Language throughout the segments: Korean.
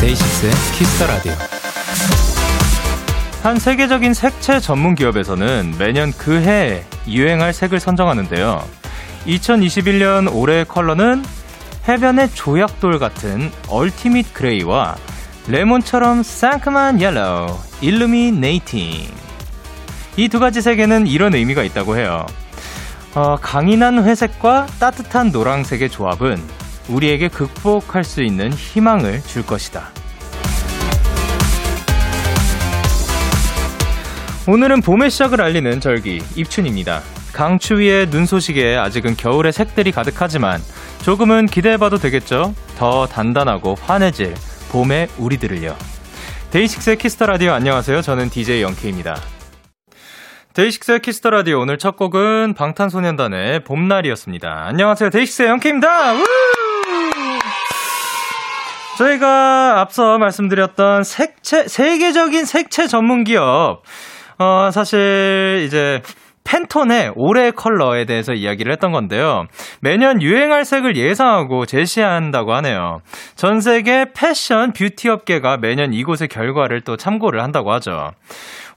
데이식스의 키스 더 라디오. 한 세계적인 색채 전문 기업에서는 매년 그해 유행할 색을 선정하는데요. 2021년 올해의 컬러는 해변의 조약돌 같은 ultimate gray와 레몬처럼 상큼한 옐로우, illuminating. 이 두 가지 색에는 이런 의미가 있다고 해요. 어, 강인한 회색과 따뜻한 노란색의 조합은 우리에게 극복할 수 있는 희망을 줄 것이다. 오늘은 봄의 시작을 알리는 절기, 입춘입니다. 강추위에 눈 소식에 아직은 겨울의 색들이 가득하지만 조금은 기대해봐도 되겠죠? 더 단단하고 환해질 봄의 우리들을요. 데이식스의 키스 더 라디오 안녕하세요. 저는 DJ 영케이입니다. 데이식스의 키스 더 라디오 오늘 첫 곡은 방탄소년단의 봄날이었습니다. 안녕하세요. 데이식스의 영케이입니다. 우! 저희가 앞서 말씀드렸던 색채 세계적인 색채 전문 기업 어, 사실 이제 팬톤의 올해 컬러에 대해서 이야기를 했던 건데요. 매년 유행할 색을 예상하고 제시한다고 하네요. 전 세계 패션 뷰티 업계가 매년 이곳의 결과를 또 참고를 한다고 하죠.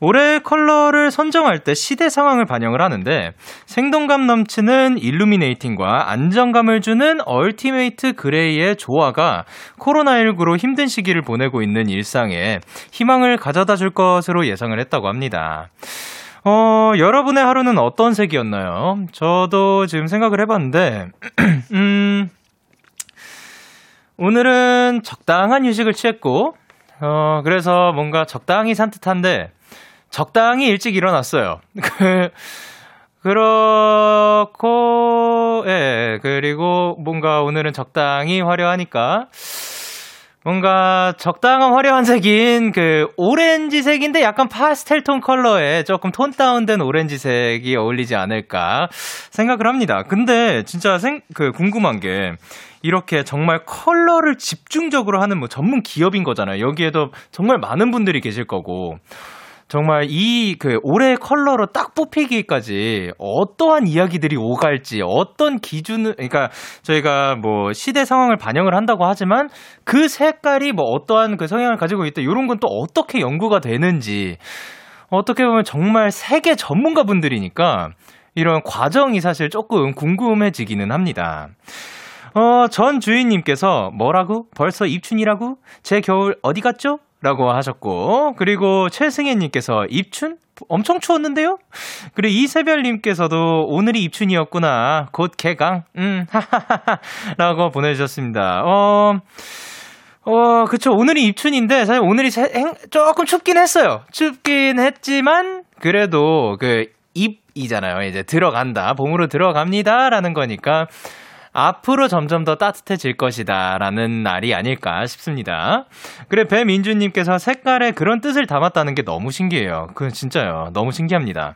올해 컬러를 선정할 때 시대 상황을 반영을 하는데 생동감 넘치는 illuminating과 안정감을 주는 ultimate gray의 조화가 코로나19로 힘든 시기를 보내고 있는 일상에 희망을 가져다 줄 것으로 예상을 했다고 합니다. 어, 여러분의 하루는 어떤 색이었나요? 저도 지금 생각을 해봤는데, 음, 오늘은 적당한 휴식을 취했고, 어, 그래서 뭔가 적당히 산뜻한데, 적당히 일찍 일어났어요. 그, 그렇고, 예, 그리고 뭔가 오늘은 적당히 화려하니까, 뭔가 적당한 화려한 색인 그 오렌지색인데 약간 파스텔 톤 컬러에 조금 톤 다운된 오렌지색이 어울리지 않을까 생각을 합니다. 근데 진짜 생, 그 궁금한 게 이렇게 정말 컬러를 집중적으로 하는 뭐 전문 기업인 거잖아요. 여기에도 정말 많은 분들이 계실 거고. 정말 이 그 올해 컬러로 딱 뽑히기까지 어떠한 이야기들이 오갈지 어떤 기준을 그러니까 저희가 뭐 시대 상황을 반영을 한다고 하지만 그 색깔이 뭐 어떠한 그 성향을 가지고 있다 이런 건 또 어떻게 연구가 되는지 어떻게 보면 정말 세계 전문가 분들이니까 이런 과정이 사실 조금 궁금해지기는 합니다. 어, 전 주인님께서 뭐라고? 벌써 입춘이라고? 제 겨울 어디 갔죠? 라고 하셨고, 그리고 최승혜님께서 입춘? 엄청 추웠는데요? 그리고 이세별님께서도 오늘이 입춘이었구나. 곧 개강. 음, 하하하하. 라고 보내주셨습니다. 어, 어, 그쵸. 오늘이 입춘인데, 사실 오늘이 세, 행, 조금 춥긴 했어요. 춥긴 했지만, 그래도 그, 입이잖아요. 이제 들어간다. 봄으로 들어갑니다. 라는 거니까, 앞으로 점점 더 따뜻해질 것이다. 라는 날이 아닐까 싶습니다. 그래, 배민주님께서 색깔에 그런 뜻을 담았다는 게 너무 신기해요. 그, 진짜요. 너무 신기합니다.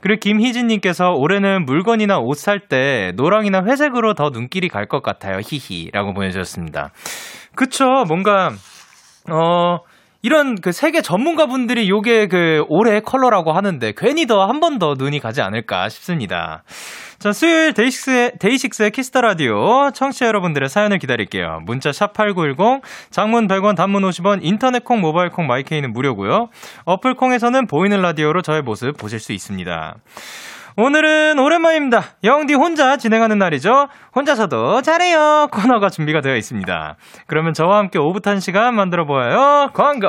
그리고 김희진님께서 올해는 물건이나 옷 살 때 노랑이나 회색으로 더 눈길이 갈 것 같아요. 히히. 라고 보내주셨습니다. 그쵸. 뭔가, 어, 이런 그 세계 전문가분들이 요게 그 올해 컬러라고 하는데 괜히 더 한 번 더 눈이 가지 않을까 싶습니다. 자, 수요일 데이식스의, 데이식스의 키스 더 라디오 청취자 여러분들의 사연을 기다릴게요. 문자 샵 8910 장문 100원 단문 50원 인터넷 콩 모바일 콩 마이케이는 무료고요. 어플 콩에서는 보이는 라디오로 저의 모습 보실 수 있습니다. 오늘은 오랜만입니다. 영디 혼자 진행하는 날이죠. 혼자서도 잘해요. 코너가 준비가 되어 있습니다. 그러면 저와 함께 오붓 한 시간 만들어 보아요. 광고!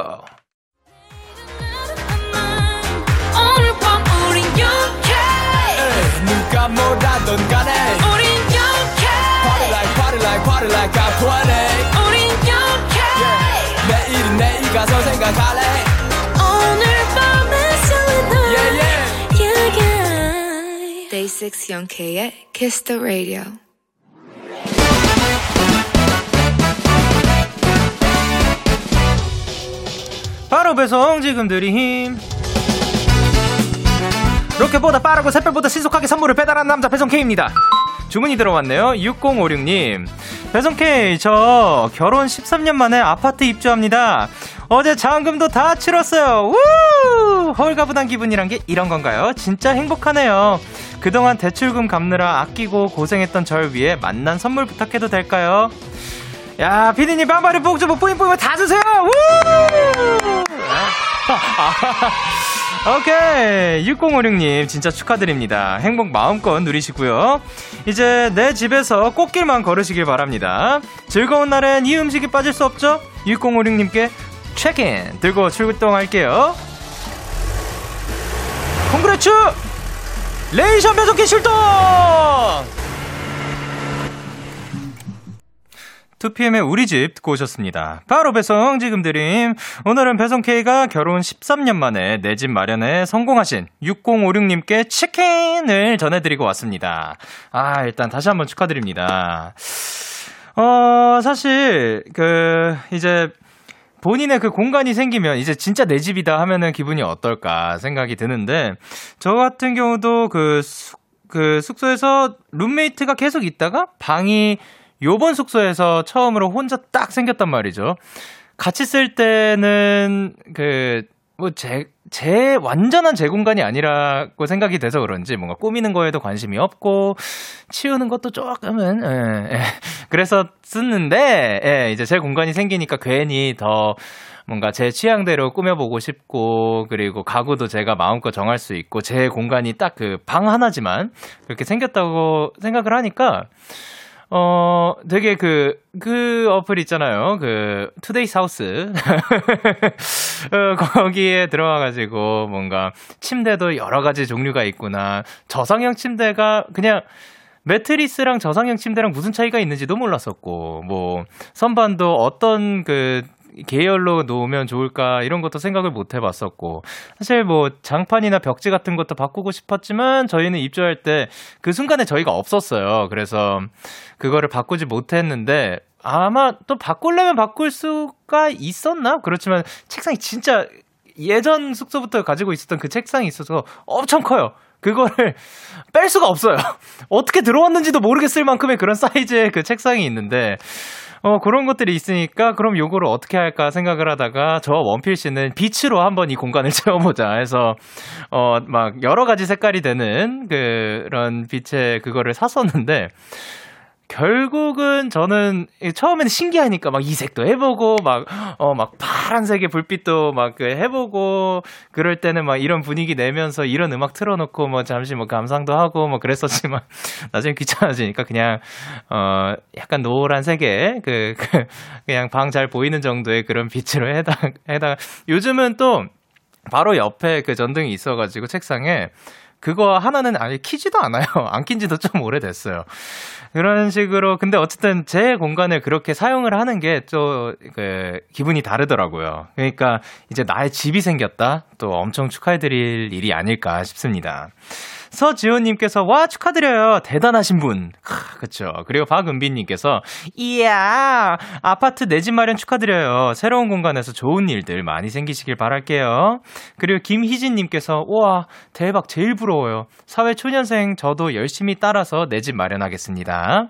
누가 뭐라던 간에 우린 영케 Party like party like party like I'm 20 우린 영케 yeah. 내일은 내일 가서 생각할래 6 영케의 Kiss the Radio 바로 배송 지금 드림 로켓보다 빠르고 새별보다 신속하게 선물을 배달하는 남자 배송K입니다. 주문이 들어왔네요. 6056님. 배송K, 저 결혼 13년 만에 아파트 입주합니다. 어제 잔금도 다 치렀어요. 우! 헐가분한 기분이란 게 이런 건가요? 진짜 행복하네요. 그동안 대출금 갚느라 아끼고 고생했던 절 위해 만난 선물 부탁해도 될까요? 야, 피디님 빵빠리 복주부 뿌잉 뿌잉 다 주세요! 우! 오케이. 6056님, 진짜 축하드립니다. 행복 마음껏 누리시고요. 이제 내 집에서 꽃길만 걸으시길 바랍니다. 즐거운 날엔 이 음식이 빠질 수 없죠? 6056님께 치킨 들고 출동할게요. Congratulations! 배송K 출동! 2PM의 우리 집 듣고 오셨습니다. 바로 배송 지금 드림. 오늘은 배송 K가 결혼 13년 만에 내 집 마련에 성공하신 6056님께 치킨을 전해드리고 왔습니다. 아, 일단 다시 한번 축하드립니다. 어, 사실, 그, 이제, 본인의 그 공간이 생기면 이제 진짜 내 집이다 하면은 기분이 어떨까 생각이 드는데, 저 같은 경우도 그, 숙, 그 숙소에서 룸메이트가 계속 있다가 방이 요번 숙소에서 처음으로 혼자 딱 생겼단 말이죠. 같이 쓸 때는 그, 뭐, 제, 제 완전한 제 공간이 아니라고 생각이 돼서 그런지 뭔가 꾸미는 거에도 관심이 없고, 치우는 것도 조금은, 예, 예. 그래서 쓰는데, 예, 이제 제 공간이 생기니까 괜히 더 뭔가 제 취향대로 꾸며보고 싶고, 그리고 가구도 제가 마음껏 정할 수 있고, 제 공간이 딱 그 방 하나지만 그렇게 생겼다고 생각을 하니까, 어, 되게 그, 그 어플 있잖아요. 그, Today's House. 어, 거기에 들어와가지고 뭔가 침대도 여러 가지 종류가 있구나. 저상형 침대가 그냥 매트리스랑 저상형 침대랑 무슨 차이가 있는지도 몰랐었고, 뭐, 선반도 어떤 그 계열로 놓으면 좋을까 이런 것도 생각을 못 해봤었고 사실 뭐 장판이나 벽지 같은 것도 바꾸고 싶었지만 저희는 입주할 때 그 순간에 저희가 없었어요. 그래서 그거를 바꾸지 못했는데 아마 또 바꾸려면 바꿀 수가 있었나? 그렇지만 책상이 진짜 예전 숙소부터 가지고 있었던 그 책상이 있어서 엄청 커요. 그거를 뺄 수가 없어요. 어떻게 들어왔는지도 모르겠을 만큼의 그런 사이즈의 그 책상이 있는데 어, 그런 것들이 있으니까 그럼 요거를 어떻게 할까 생각을 하다가 저 원필 씨는 빛으로 한번 이 공간을 채워보자 해서 어, 막 여러 가지 색깔이 되는 그런 빛의 그거를 샀었는데 결국은 저는 처음에는 신기하니까 막 이색도 해보고 막 어 막 파란색의 불빛도 막 그 해보고 그럴 때는 막 이런 분위기 내면서 이런 음악 틀어놓고 뭐 잠시 뭐 감상도 하고 뭐 그랬었지만 나중에 귀찮아지니까 그냥 어 약간 노란색의 그, 그 그냥 방 잘 보이는 정도의 그런 빛으로 해당 해당 요즘은 또 바로 옆에 그 전등이 있어가지고 책상에 그거 하나는 아예 키지도 않아요. 안 킨지도 좀 오래됐어요. 그런 식으로 근데 어쨌든 제 공간을 그렇게 사용을 하는 게 또 그 기분이 다르더라고요. 그러니까 이제 나의 집이 생겼다. 또 엄청 축하해드릴 일이 아닐까 싶습니다. 서지호님께서 와 축하드려요. 대단하신 분. 하, 그쵸. 그리고 박은빈님께서 이야 아파트 내 집 마련 축하드려요. 새로운 공간에서 좋은 일들 많이 생기시길 바랄게요. 그리고 김희진님께서 우와 대박. 제일 부러워요. 사회 초년생 저도 열심히 따라서 내 집 마련하겠습니다.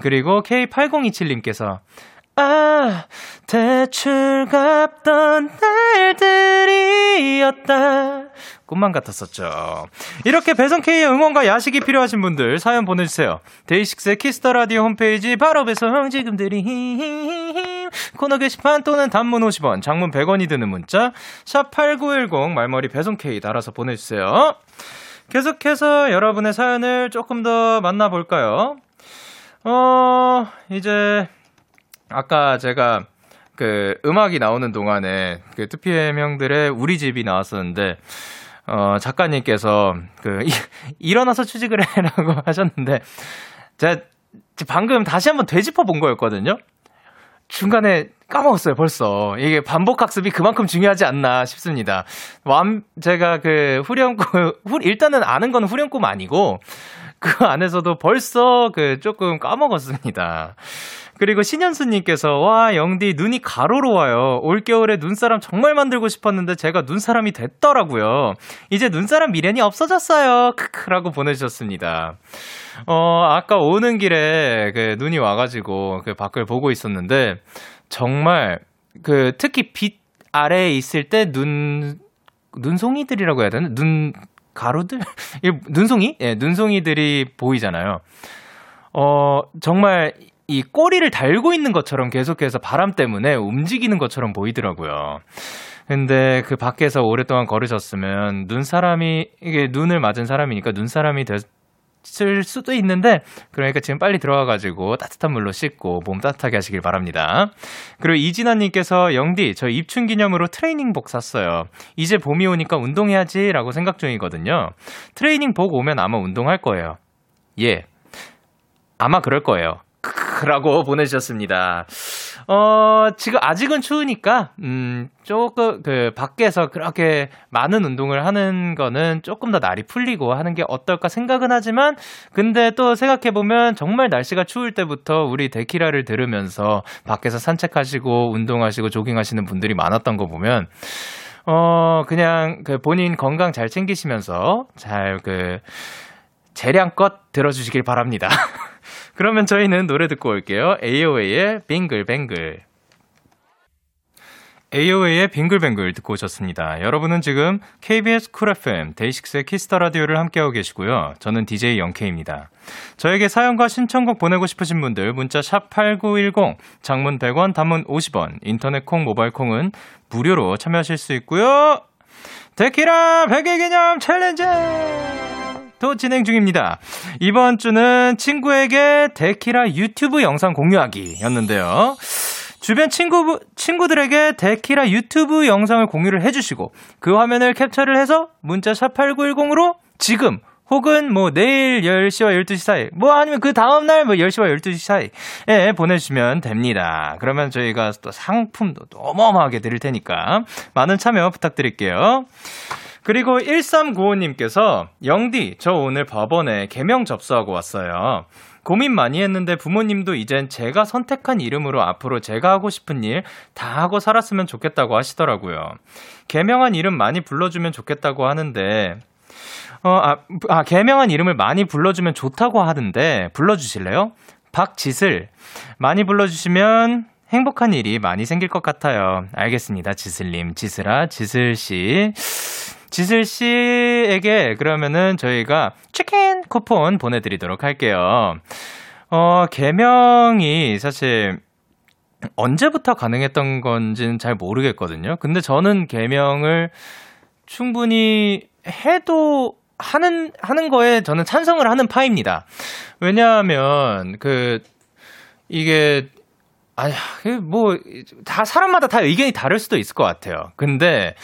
그리고 K8027님께서 아, 대출 갚던 날들이었다. 꿈만 같았었죠. 이렇게 배송K의 응원과 야식이 필요하신 분들 사연 보내주세요. 데이식스의 키스 더 라디오 홈페이지 바로 배송 지금 드림 코너 게시판 또는 단문 50원, 장문 100원이 드는 문자 샵8910 말머리 배송K 달아서 보내주세요. 계속해서 여러분의 사연을 조금 더 만나볼까요? 어, 이제 아까 제가 그 음악이 나오는 동안에 그 2PM 형들의 우리 집이 나왔었는데 어 작가님께서 그 이, 일어나서 취직을 해라고 하셨는데 제가 방금 다시 한번 되짚어 본 거였거든요. 중간에 까먹었어요, 벌써. 이게 반복 학습이 그만큼 중요하지 않나 싶습니다. 완, 제가 그 후렴구, 후, 일단은 아는 건 후렴구가 아니고, 그 안에서도 벌써 그 조금 까먹었습니다. 그리고 신현수님께서, 와, 영디, 눈이 가로로 와요. 올겨울에 눈사람 정말 만들고 싶었는데 제가 눈사람이 됐더라고요. 이제 눈사람 미련이 없어졌어요. 크크라고 보내주셨습니다. 어, 아까 오는 길에 그 눈이 와가지고 그 밖을 보고 있었는데, 정말 그 특히 빛 아래에 있을 때 눈, 눈송이들이라고 해야 되나? 눈, 가루들? 눈송이? 예, 눈송이들이 보이잖아요. 어, 정말 이 꼬리를 달고 있는 것처럼 계속해서 바람 때문에 움직이는 것처럼 보이더라고요. 근데 그 밖에서 오랫동안 걸으셨으면 눈사람이, 이게 눈을 맞은 사람이니까 눈사람이 됐을 수도 있는데, 그러니까 지금 빨리 들어와 가지고 따뜻한 물로 씻고 몸 따뜻하게 하시길 바랍니다. 그리고 이진아 님께서 영디, 저 입춘 기념으로 트레이닝복 샀어요. 이제 봄이 오니까 운동해야지라고 생각 중이거든요. 트레이닝복 오면 아마 운동할 거예요. 예. 아마 그럴 거예요. 크라고 보내주셨습니다. 어, 지금 아직은 추우니까, 음, 조금, 그, 밖에서 그렇게 많은 운동을 하는 거는 조금 더 날이 풀리고 하는 게 어떨까 생각은 하지만, 근데 또 생각해보면 정말 날씨가 추울 때부터 우리 데키라를 들으면서 밖에서 산책하시고, 운동하시고, 조깅하시는 분들이 많았던 거 보면, 어, 그냥 그 본인 건강 잘 챙기시면서 잘 그, 재량껏 들어주시길 바랍니다. 그러면 저희는 노래 듣고 올게요. AOA의 빙글뱅글. AOA의 빙글뱅글 듣고 오셨습니다. 여러분은 지금 KBS 쿨 FM 데이식스의 키스 더 라디오를 함께하고 계시고요. 저는 DJ 영케이입니다. 저에게 사연과 신청곡 보내고 싶으신 분들 문자 샵 8910 장문 100원 단문 50원 인터넷 콩 모바일 콩은 무료로 참여하실 수 있고요. 데키라 100일 기념 챌린지! 또 진행 중입니다. 이번 주는 친구에게 데키라 유튜브 영상 공유하기였는데요. 주변 친구, 친구들에게 데키라 유튜브 영상을 공유를 해주시고 그 화면을 캡처를 해서 문자 샵8910으로 지금 혹은 뭐 내일 10시와 12시 사이, 뭐 아니면 그 다음날 뭐 10시와 12시 사이에 보내주시면 됩니다. 그러면 저희가 또 상품도 어마어마하게 드릴 테니까 많은 참여 부탁드릴게요. 그리고 1395님께서 영디, 저 오늘 법원에 개명 접수하고 왔어요. 고민 많이 했는데 부모님도 이젠 제가 선택한 이름으로 앞으로 제가 하고 싶은 일 다 하고 살았으면 좋겠다고 하시더라고요. 개명한 이름 많이 불러주면 좋겠다고 하는데, 어, 아, 아, 개명한 이름을 많이 불러주면 좋다고 하는데, 불러주실래요? 박지슬. 많이 불러주시면 행복한 일이 많이 생길 것 같아요. 알겠습니다. 지슬님, 지슬아, 지슬씨. 지슬 씨에게 그러면은 저희가 치킨 쿠폰 보내드리도록 할게요. 어, 개명이 사실 언제부터 가능했던 건지는 잘 모르겠거든요. 근데 저는 개명을 충분히 해도 하는, 하는 거에 저는 찬성을 하는 파입니다. 왜냐하면, 그, 이게, 아야, 뭐, 다, 사람마다 다 의견이 다를 수도 있을 것 같아요. 근데,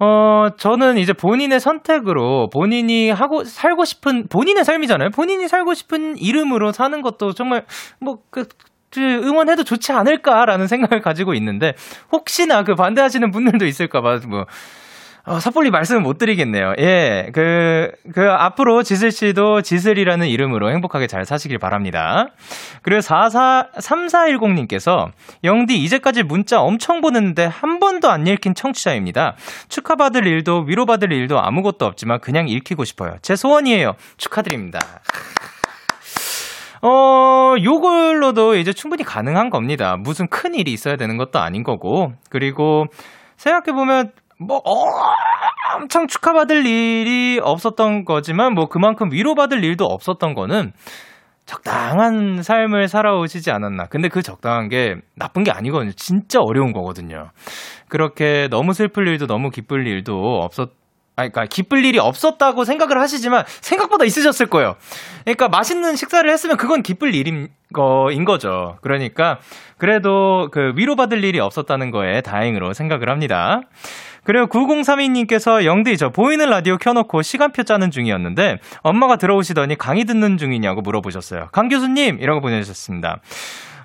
어, 저는 이제 본인의 선택으로 본인이 하고 살고 싶은 본인의 삶이잖아요. 본인이 살고 싶은 이름으로 사는 것도 정말 뭐 그, 그 응원해도 좋지 않을까라는 생각을 가지고 있는데 혹시나 그 반대하시는 분들도 있을까봐 뭐 어, 섣불리 말씀을 못 드리겠네요. 예, 그, 그, 앞으로 지슬 씨도 지슬이라는 이름으로 행복하게 잘 사시길 바랍니다. 그리고 44, 3410님께서, 영디, 이제까지 문자 엄청 보냈는데 한 번도 안 읽힌 청취자입니다. 축하받을 일도 위로받을 일도 아무것도 없지만 그냥 읽히고 싶어요. 제 소원이에요. 축하드립니다. 어, 요걸로도 이제 충분히 가능한 겁니다. 무슨 큰 일이 있어야 되는 것도 아닌 거고. 그리고 생각해보면 뭐 엄청 축하받을 일이 없었던 거지만 뭐 그만큼 위로받을 일도 없었던 거는 적당한 삶을 살아오시지 않았나. 근데 그 적당한 게 나쁜 게 아니거든요. 진짜 어려운 거거든요. 그렇게 너무 슬플 일도 너무 기쁠 일도 없었 아니, 그러니까 기쁠 일이 없었다고 생각을 하시지만 생각보다 있으셨을 거예요. 그러니까 맛있는 식사를 했으면 그건 기쁠 일인 거인 거죠. 그러니까 그래도 그 위로받을 일이 없었다는 거에 다행으로 생각을 합니다. 그리고 9032님께서 영디 저 보이는 라디오 켜놓고 시간표 짜는 중이었는데 엄마가 들어오시더니 강의 듣는 중이냐고 물어보셨어요. 강 교수님 이라고 보내주셨습니다.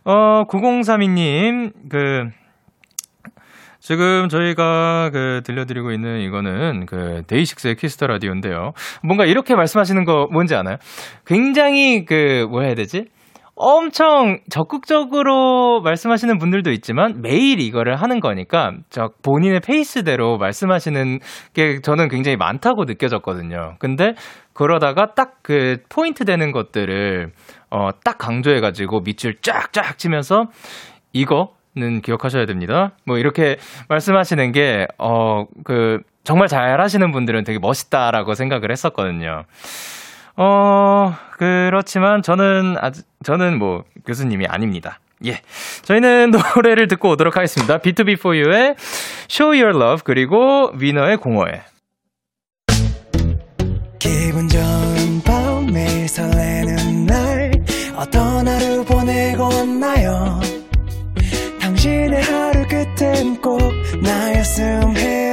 어 9032님 그 지금 저희가 그 들려드리고 있는 이거는 그 데이식스의 키스 더 라디오인데요. 뭔가 이렇게 말씀하시는 거 뭔지 아나요? 굉장히 그 뭐 해야 되지? 엄청 적극적으로 말씀하시는 분들도 있지만 매일 이거를 하는 거니까 저 본인의 페이스대로 말씀하시는 게 저는 굉장히 많다고 느껴졌거든요. 근데 그러다가 딱 그 포인트 되는 것들을 어, 딱 강조해 가지고 밑줄 쫙쫙 치면서 이거는 기억하셔야 됩니다. 뭐 이렇게 말씀하시는 게, 어, 그, 정말 잘 하시는 분들은 되게 멋있다라고 생각을 했었거든요. 어, 그렇지만 저는 아직, 저는 뭐 교수님이 아닙니다. 예. 저희는 노래를 듣고 오도록 하겠습니다. B2B4U의 Show Your Love 그리고 위너의 공허해. 기분 좋은 밤 매일 설레는 날 어떤 하루 보내고 왔나요 당신의 하루 끝엔 꼭 나였음 해요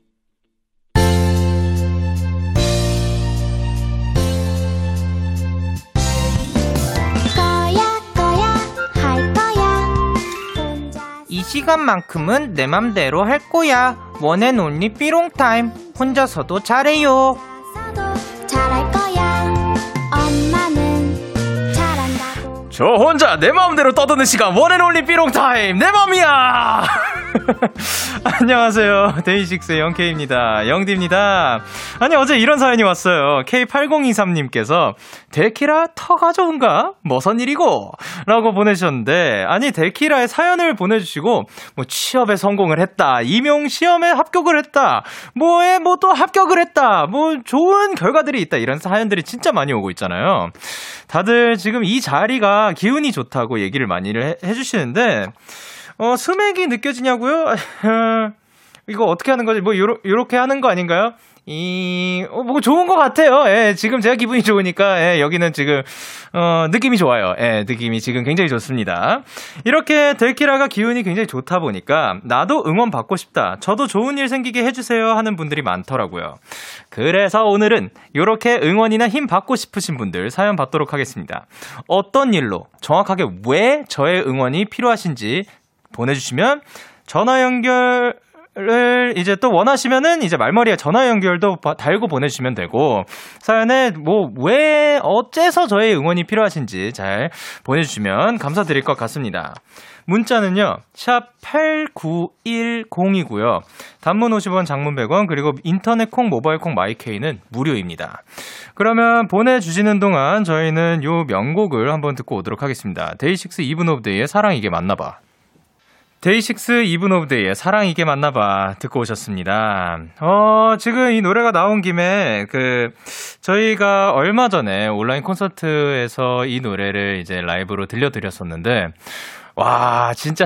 이 시간만큼은 내 맘대로 할 거야. 원앤 온리 삐롱 타임. 혼자서도 잘해요. 저 혼자 내 마음대로 떠드는 시간 one and only 삐롱 타임 내 맘이야 안녕하세요. 데이식스의 영케이입니다. 영디입니다. 아니 어제 이런 사연이 왔어요. K8023님께서 데키라 터 가져온가? 뭐선 일이고? 라고 보내주셨는데 아니 데키라의 사연을 보내주시고 뭐 취업에 성공을 했다 임용 시험에 합격을 했다 뭐에 뭐 또 합격을 했다 뭐 좋은 결과들이 있다 이런 사연들이 진짜 많이 오고 있잖아요. 다들 지금 이 자리가 기운이 좋다고 얘기를 많이 해, 해주시는데, 어, 스맥이 느껴지냐고요? 이거 어떻게 하는 거지? 뭐, 요러, 요렇게 하는 거 아닌가요? 이, 어, 뭐 좋은 것 같아요. 예, 지금 제가 기분이 좋으니까, 예, 여기는 지금, 어, 느낌이 좋아요. 예, 느낌이 지금 굉장히 좋습니다. 이렇게 데키라가 기운이 굉장히 좋다 보니까, 나도 응원 받고 싶다. 저도 좋은 일 생기게 해주세요. 하는 분들이 많더라고요. 그래서 오늘은 이렇게 응원이나 힘 받고 싶으신 분들 사연 받도록 하겠습니다. 어떤 일로, 정확하게 왜 저의 응원이 필요하신지 보내주시면, 전화 연결, 를 이제 또 원하시면은 이제 말머리에 전화 연결도 달고 보내주시면 되고 사연에 뭐 왜 어째서 저의 응원이 필요하신지 잘 보내주시면 감사드릴 것 같습니다. 문자는요 샵 8910이고요 단문 50원 장문 100원 그리고 인터넷 콩 모바일 콩 마이케이는 무료입니다. 그러면 보내주시는 동안 저희는 요 명곡을 한번 듣고 오도록 하겠습니다. 데이식스 이븐 오브 데이의 사랑 이게 맞나봐. 데이식스 이븐 오브 데이의 사랑 이게 맞나봐 듣고 오셨습니다. 어, 지금 이 노래가 나온 김에 그 저희가 얼마 전에 온라인 콘서트에서 이 노래를 이제 라이브로 들려드렸었는데 와, 진짜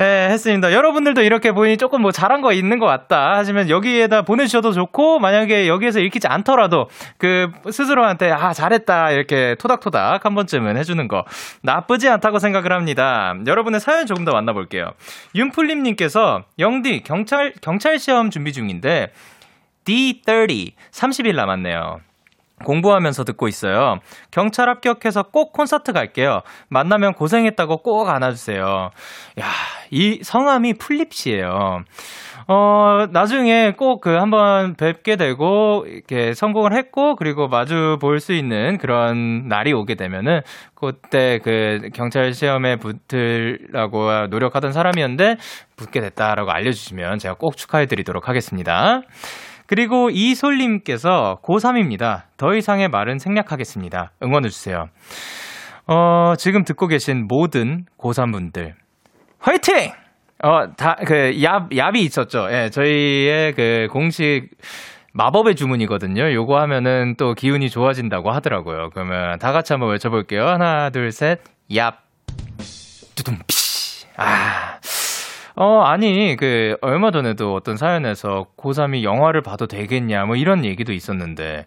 예, 했습니다. 여러분들도 이렇게 보니 조금 뭐 잘한 거 있는 것 같다 하시면 여기에다 보내주셔도 좋고, 만약에 여기에서 읽히지 않더라도 그 스스로한테 아, 잘했다 이렇게 토닥토닥 한 번쯤은 해주는 거 나쁘지 않다고 생각을 합니다. 여러분의 사연 조금 더 만나볼게요. 윤풀림님께서 영디 경찰, 경찰 시험 준비 중인데 D30 30일 남았네요. 공부하면서 듣고 있어요. 경찰 합격해서 꼭 콘서트 갈게요. 만나면 고생했다고 꼭 안아주세요. 야, 이 성함이 풀립씨예요. 어, 나중에 꼭 그 한번 뵙게 되고, 이렇게 성공을 했고, 그리고 마주 볼 수 있는 그런 날이 오게 되면은, 그때 그 경찰 시험에 붙으라고 노력하던 사람이었는데, 붙게 됐다라고 알려주시면 제가 꼭 축하해드리도록 하겠습니다. 그리고 이솔님께서 고3입니다. 더 이상의 말은 생략하겠습니다. 응원해주세요. 어, 지금 듣고 계신 모든 고3분들, 화이팅! 어, 다, 그, 얍, 얍이 있었죠. 예, 저희의 그 공식 마법의 주문이거든요. 요거 하면은 또 기운이 좋아진다고 하더라고요. 그러면 다 같이 한번 외쳐볼게요. 하나, 둘, 셋, 얍. 두둠, 피. 아. 어, 아니, 그, 얼마 전에도 어떤 사연에서 고3이 영화를 봐도 되겠냐, 뭐 이런 얘기도 있었는데.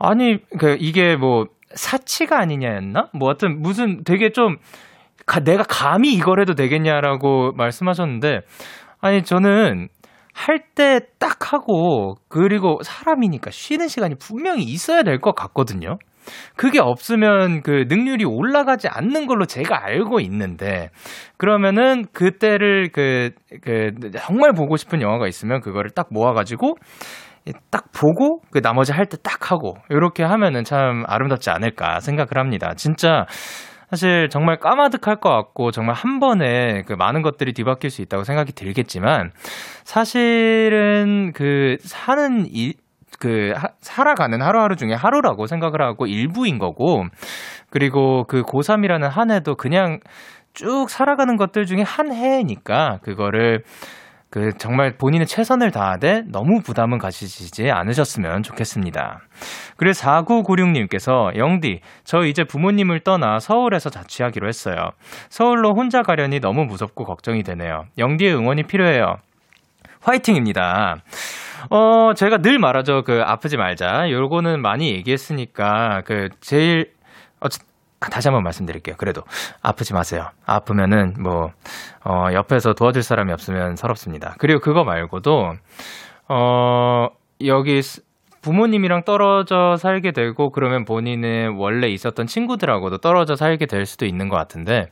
아니, 그, 이게 뭐, 사치가 아니냐였나? 뭐, 하여튼, 무슨 되게 좀, 가, 내가 감히 이걸 해도 되겠냐라고 말씀하셨는데, 아니, 저는 할 때 딱 하고, 그리고 사람이니까 쉬는 시간이 분명히 있어야 될 것 같거든요. 그게 없으면 그 능률이 올라가지 않는 걸로 제가 알고 있는데, 그러면은 그때를 그, 그, 정말 보고 싶은 영화가 있으면 그거를 딱 모아가지고, 딱 보고 그 나머지 할 때 딱 하고 이렇게 하면은 참 아름답지 않을까 생각을 합니다. 진짜 사실 정말 까마득할 것 같고 정말 한 번에 그 많은 것들이 뒤바뀔 수 있다고 생각이 들겠지만 사실은 그 사는 일, 그 하, 살아가는 하루하루 중에 하루라고 생각을 하고 일부인 거고 그리고 그 고3이라는 한 해도 그냥 쭉 살아가는 것들 중에 한 해니까 그거를 그 정말 본인의 최선을 다하되 너무 부담은 가지지 않으셨으면 좋겠습니다. 그리고 4996님께서 영디, 저 이제 부모님을 떠나 서울에서 자취하기로 했어요. 서울로 혼자 가려니 너무 무섭고 걱정이 되네요. 영디의 응원이 필요해요. 화이팅입니다. 어, 제가 늘 말하죠. 그, 아프지 말자. 요거는 많이 얘기했으니까, 그, 제일, 어, 다시 한번 말씀드릴게요. 그래도, 아프지 마세요. 아프면은, 뭐, 어, 옆에서 도와줄 사람이 없으면 서럽습니다. 그리고 그거 말고도, 어, 여기 부모님이랑 떨어져 살게 되고, 그러면 본인의 원래 있었던 친구들하고도 떨어져 살게 될 수도 있는 것 같은데,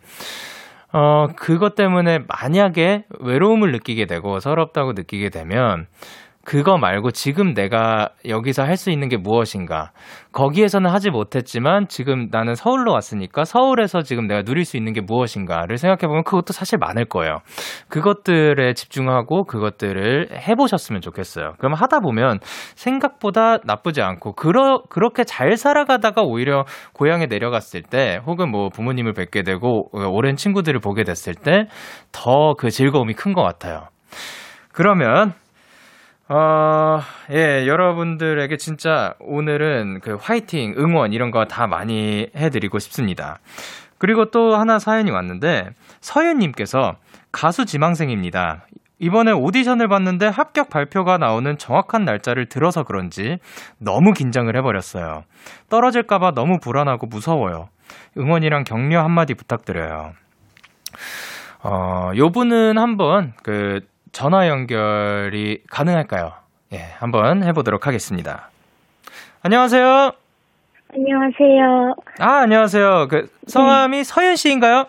어, 그것 때문에 만약에 외로움을 느끼게 되고 서럽다고 느끼게 되면 그거 말고 지금 내가 여기서 할 수 있는 게 무엇인가. 거기에서는 하지 못했지만 지금 나는 서울로 왔으니까 서울에서 지금 내가 누릴 수 있는 게 무엇인가를 생각해보면 그것도 사실 많을 거예요. 그것들에 집중하고 그것들을 해보셨으면 좋겠어요. 그럼 하다 보면 생각보다 나쁘지 않고, 그러, 그렇게 잘 살아가다가 오히려 고향에 내려갔을 때 혹은 뭐 부모님을 뵙게 되고 오랜 친구들을 보게 됐을 때 더 그 즐거움이 큰 것 같아요. 그러면 어, 예, 여러분들에게 진짜 오늘은 그 화이팅, 응원 이런 거 다 많이 해드리고 싶습니다. 그리고 또 하나 사연이 왔는데, 서윤님께서 가수 지망생입니다. 이번에 오디션을 봤는데 합격 발표가 나오는 정확한 날짜를 들어서 그런지 너무 긴장을 해버렸어요. 떨어질까봐 너무 불안하고 무서워요. 응원이랑 격려 한마디 부탁드려요. 어, 요 분은 한번 그 전화 연결이 가능할까요? 예, 한번 해보도록 하겠습니다. 안녕하세요. 안녕하세요. 아, 안녕하세요. 그 성함이 네. 서현 씨인가요?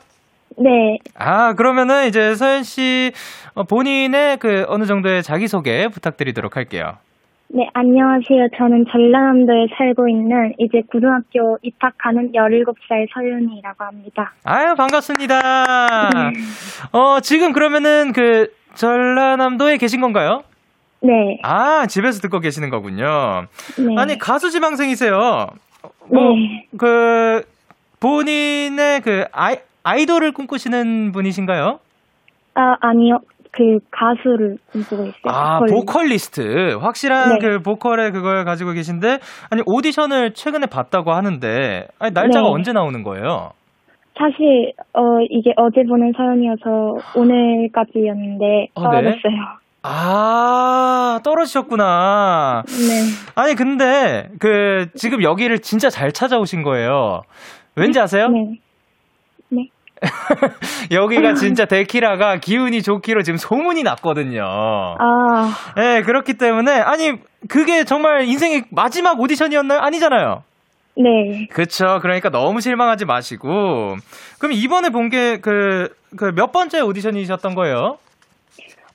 네. 아, 그러면은 이제 서현 씨 어, 본인의 그 어느 정도의 자기소개 부탁드리도록 할게요. 네, 안녕하세요. 저는 전라남도에 살고 있는 이제 고등학교 입학하는 17살 서윤이라고 합니다. 아유, 반갑습니다. 어, 지금 그러면은 그 전라남도에 계신 건가요? 네. 아, 집에서 듣고 계시는 거군요. 네. 아니, 가수 지망생이세요. 뭐, 네. 그, 본인의 그, 아이, 아이돌을 꿈꾸시는 분이신가요? 아, 아니요. 그 가수를 꿈꾸고 있어요. 아, 보컬. 리스트 확실한 네. 그 보컬의 그걸 가지고 계신데, 아니, 오디션을 최근에 봤다고 하는데, 아니, 날짜가 네. 언제 나오는 거예요? 사실 어 이게 어제 보낸 사연이어서 오늘까지였는데 어, 네. 떨어졌어요. 아, 떨어지셨구나. 네. 아니, 근데, 그, 지금 여기를 진짜 잘 찾아오신 거예요. 왠지 아세요? 네. 네. 여기가 진짜 데키라가 기운이 좋기로 지금 소문이 났거든요. 아, 네, 그렇기 때문에, 아니, 그게 정말 인생의 마지막 오디션이었나요? 아니잖아요. 네. 그쵸. 그러니까 너무 실망하지 마시고. 그럼 이번에 본 게 그, 그 몇 번째 오디션이셨던 거예요?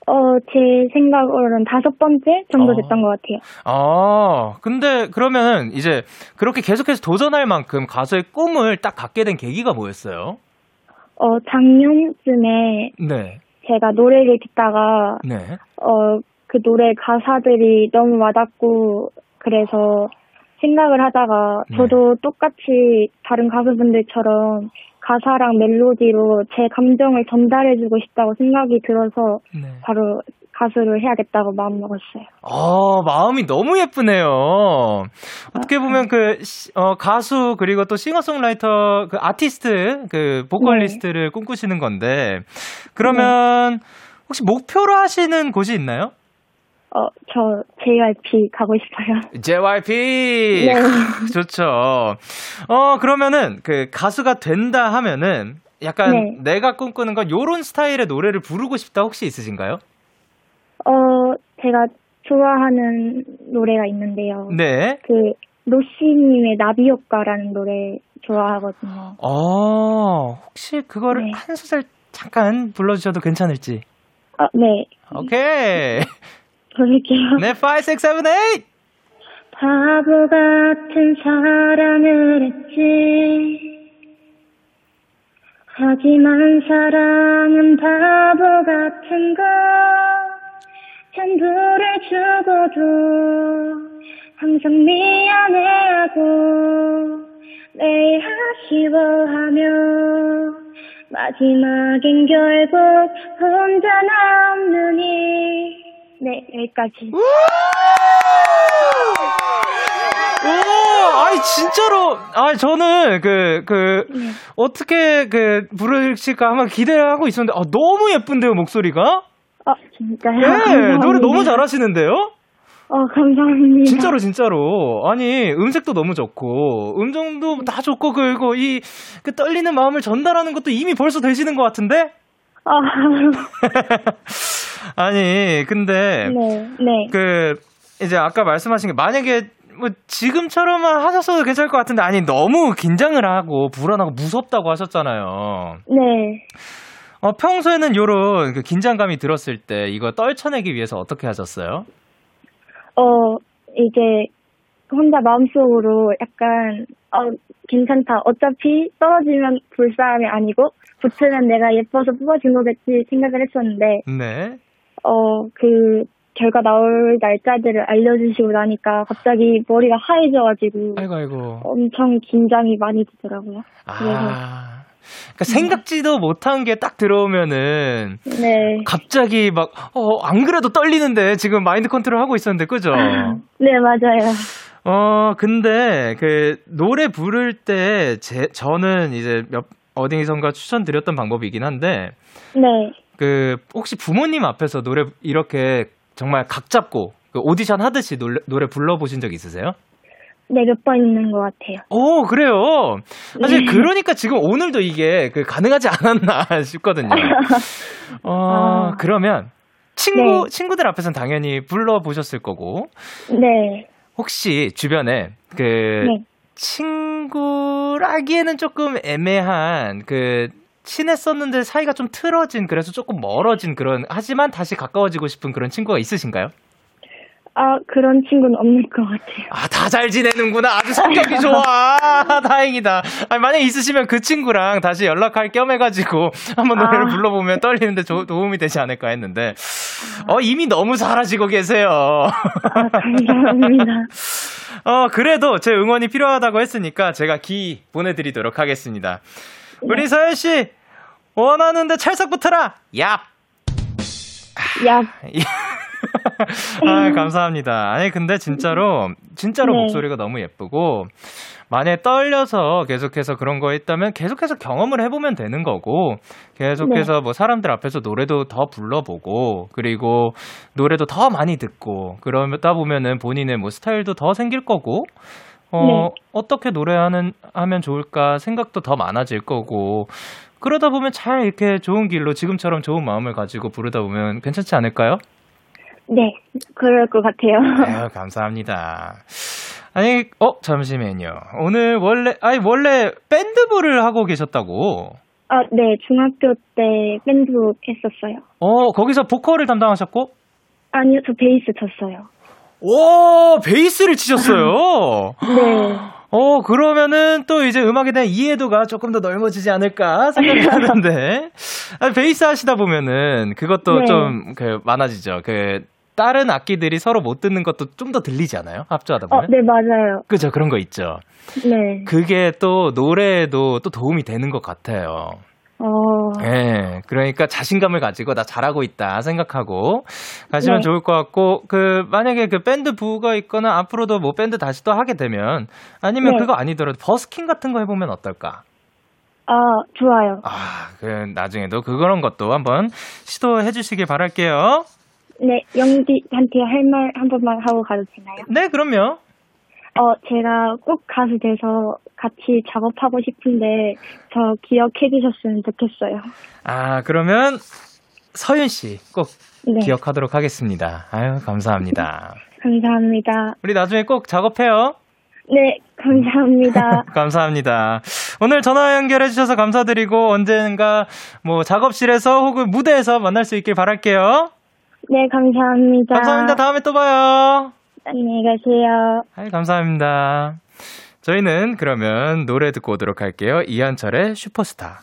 어, 제 생각으로는 다섯 번째 정도 어. 됐던 것 같아요. 아, 근데 그러면 이제 그렇게 계속해서 도전할 만큼 가수의 꿈을 딱 갖게 된 계기가 뭐였어요? 어, 작년쯤에 네. 제가 노래를 듣다가 네. 어, 그 노래 가사들이 너무 와닿고 그래서 생각을 하다가 네. 저도 똑같이 다른 가수분들처럼 가사랑 멜로디로 제 감정을 전달해주고 싶다고 생각이 들어서 네. 바로 가수를 해야겠다고 마음 먹었어요. 어, 마음이 너무 예쁘네요. 어떻게 보면 그, 시- 어, 가수, 그리고 또 싱어송라이터, 그 아티스트, 그 보컬리스트를 꿈꾸시는 건데, 그러면 혹시 목표로 하시는 곳이 있나요? 어, 저 JYP 가고 싶어요. JYP! 네. 좋죠. 어, 그러면은 그 가수가 된다 하면은 약간 네. 내가 꿈꾸는 건 요런 스타일의 노래를 부르고 싶다 혹시 있으신가요? 어, 제가 좋아하는 노래가 있는데요. 네. 그 로시님의 나비 효과라는 노래 좋아하거든요. 어, 혹시 그거를 네. 한 소절 잠깐 불러주셔도 괜찮을지. 아, 네. 오케이. 부를게요. 네, 5, 6, 7, 8. 바보 같은 사랑을 했지. 하지만 사랑은 바보 같은 거. 전부를 주고도 항상 미안해하고 매일 아쉬워하며 마지막엔 결국 혼자 남느니 네 여기까지 오, 아이, 진짜로. 아 저는 그, 그, 네. 어떻게 그, 부르실까 한번 기대를 하고 있었는데, 아, 너무 예쁜데요, 목소리가? 어 진짜요? 네. 노래 너무 잘하시는데요? 어 감사합니다 진짜로, 진짜로. 아니, 음색도 너무 좋고, 음정도 다 좋고, 그리고 이, 그 떨리는 마음을 전달하는 것도 이미 벌써 되시는 것 같은데? 어, 아니, 근데, 네, 네. 그, 이제 아까 말씀하신 게, 만약에, 뭐, 지금처럼만 하셨어도 괜찮을 것 같은데, 아니, 너무 긴장을 하고, 불안하고, 무섭다고 하셨잖아요. 네. 어, 평소에는 요런 그 긴장감이 들었을 때, 이거 떨쳐내기 위해서 어떻게 하셨어요? 어, 이제 혼자 마음속으로 약간 어, 괜찮다. 어차피 떨어지면 볼 사람이 아니고 붙으면 내가 예뻐서 뽑아준 거겠지 생각을 했었는데 네. 어, 그 결과 나올 날짜들을 알려주시고 나니까 갑자기 머리가 하얘져가지고 아이고, 아이고. 엄청 긴장이 많이 되더라고요. 아. 그 러니까 생각지도 못한 게 딱 들어오면은 네. 갑자기 막, 어, 안 그래도 떨리는데 지금 마인드 컨트롤 하고 있었는데, 그죠? 네, 맞아요. 어, 근데 그 노래 부를 때 제, 저는 이제 몇, 어디선가 추천드렸던 방법이긴 한데, 네. 그 혹시 부모님 앞에서 노래 이렇게 정말 각 잡고 그 오디션 하듯이 노래, 노래 불러보신 적 있으세요? 네, 몇 번 있는 것 같아요. 오, 그래요. 사실 네. 그러니까 지금 오늘도 이게 그 가능하지 않았나 싶거든요. 어, 아. 그러면 친구, 네. 친구들 앞에서는 당연히 불러보셨을 거고, 네. 혹시 주변에 그 네. 친구라기에는 조금 애매한 그 친했었는데 사이가 좀 틀어진 그래서 조금 멀어진 그런 하지만 다시 가까워지고 싶은 그런 친구가 있으신가요? 아, 그런 친구는 없는 것 같아요. 아, 다 잘 지내는구나. 아주 성격이 좋아. 아, 다행이다. 아니, 만약에 있으시면 그 친구랑 다시 연락할 겸 해가지고 한번 노래를 아. 불러보면 떨리는데 조- 도움이 되지 않을까 했는데, 어, 이미 너무 잘하시고 계세요. 아, 감사합니다. 어, 그래도 제 응원이 필요하다고 했으니까 제가 기 보내드리도록 하겠습니다. 우리 서현씨, 원하는데 찰싹 붙어라! 얍! 야, 아, 감사합니다. 아니, 근데 진짜로, 진짜로 네. 목소리가 너무 예쁘고, 만약에 떨려서 계속해서 그런 거 있다면 계속해서 경험을 해보면 되는 거고, 계속해서 네. 뭐 사람들 앞에서 노래도 더 불러보고, 그리고 노래도 더 많이 듣고, 그러다 보면은 본인의 뭐 스타일도 더 생길 거고, 어, 네. 어떻게 노래하는, 하면 좋을까 생각도 더 많아질 거고, 그러다 보면 잘 이렇게 좋은 길로 지금처럼 좋은 마음을 가지고 부르다 보면 괜찮지 않을까요? 네, 그럴 것 같아요. 아유, 감사합니다. 아니, 어, 잠시만요. 오늘 원래, 아니, 원래 밴드부를 하고 계셨다고. 아, 네, 중학교 때 밴드 했었어요. 어, 거기서 보컬을 담당하셨고? 아니요, 저 베이스 쳤어요. 오, 베이스를 치셨어요. 네. 어, 그러면은 또 이제 음악에 대한 이해도가 조금 더 넓어지지 않을까 생각이 하는데. 베이스 하시다 보면은 그것도 네. 좀 그 많아지죠. 그 다른 악기들이 서로 못 듣는 것도 좀 더 들리지 않아요? 합주하다 어, 보면? 네, 맞아요. 그죠, 그런 거 있죠. 네. 그게 또 노래에도 또 도움이 되는 것 같아요. 어, 예, 그러니까 자신감을 가지고 나 잘하고 있다 생각하고 가시면 네. 좋을 것 같고, 그, 만약에 그 밴드 부가 있거나 앞으로도 뭐 밴드 다시 또 하게 되면 아니면 네. 그거 아니더라도 버스킹 같은 거 해보면 어떨까? 아, 좋아요. 아, 그, 나중에도 그런 것도 한번 시도해 주시길 바랄게요. 네, 영디한테 할 말 한 번만 하고 가도 되나요? 네, 그럼요. 어, 제가 꼭 가수 돼서 같이 작업하고 싶은데 저 기억해 주셨으면 좋겠어요. 아, 그러면 서윤 씨 꼭 네. 기억하도록 하겠습니다. 아유, 감사합니다. 감사합니다. 우리 나중에 꼭 작업해요. 네, 감사합니다. 감사합니다. 오늘 전화 연결해 주셔서 감사드리고 언젠가 뭐 작업실에서 혹은 무대에서 만날 수 있길 바랄게요. 네, 감사합니다. 감사합니다. 다음에 또 봐요. 안녕히 가세요. 아이, 감사합니다. 저희는 그러면 노래 듣고 오도록 할게요. 이한철의 슈퍼스타.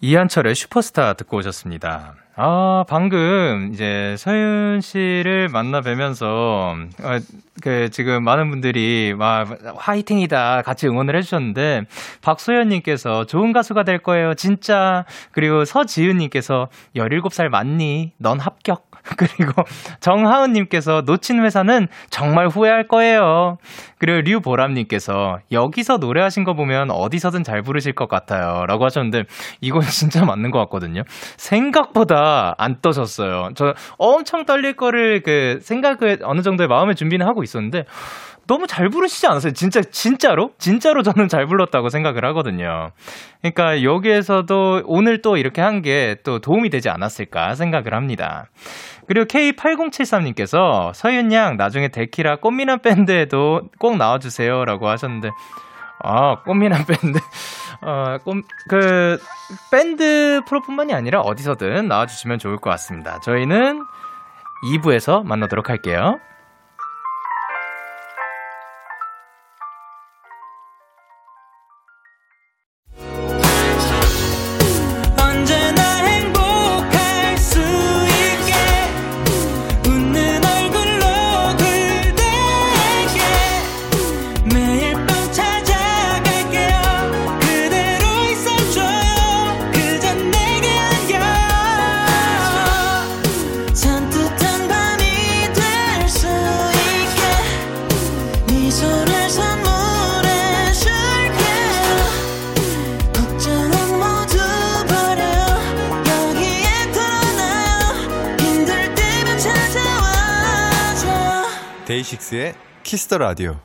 이한철의 슈퍼스타 듣고 오셨습니다. 아, 방금 이제 서윤 씨를 만나 뵈면서, 어, 그, 지금 많은 분들이 막 화이팅이다 같이 응원을 해주셨는데, 박소연 님께서 좋은 가수가 될 거예요, 진짜. 그리고 서지은 님께서 17살 맞니? 넌 합격. 그리고 정하은님께서 놓친 회사는 정말 후회할 거예요. 그리고 류보람님께서 여기서 노래하신 거 보면 어디서든 잘 부르실 것 같아요. 라고 하셨는데 이건 진짜 맞는 것 같거든요. 생각보다 안 떠졌어요. 저 엄청 떨릴 거를 그 생각을 어느 정도의 마음의 준비는 하고 있었는데 너무 잘 부르시지 않았어요? 진짜, 진짜로? 진짜로 저는 잘 불렀다고 생각을 하거든요. 그러니까 여기에서도 오늘 또 이렇게 한 게 또 도움이 되지 않았을까 생각을 합니다. 그리고 K8073님께서 서윤 양 나중에 데키라 꽃미남 밴드에도 꼭 나와주세요 라고 하셨는데 아 꽃미남 밴드 어, 꽃, 그 밴드 프로뿐만이 아니라 어디서든 나와주시면 좋을 것 같습니다. 저희는 2부에서 만나도록 할게요. 데이식스의 키스 더 라디오.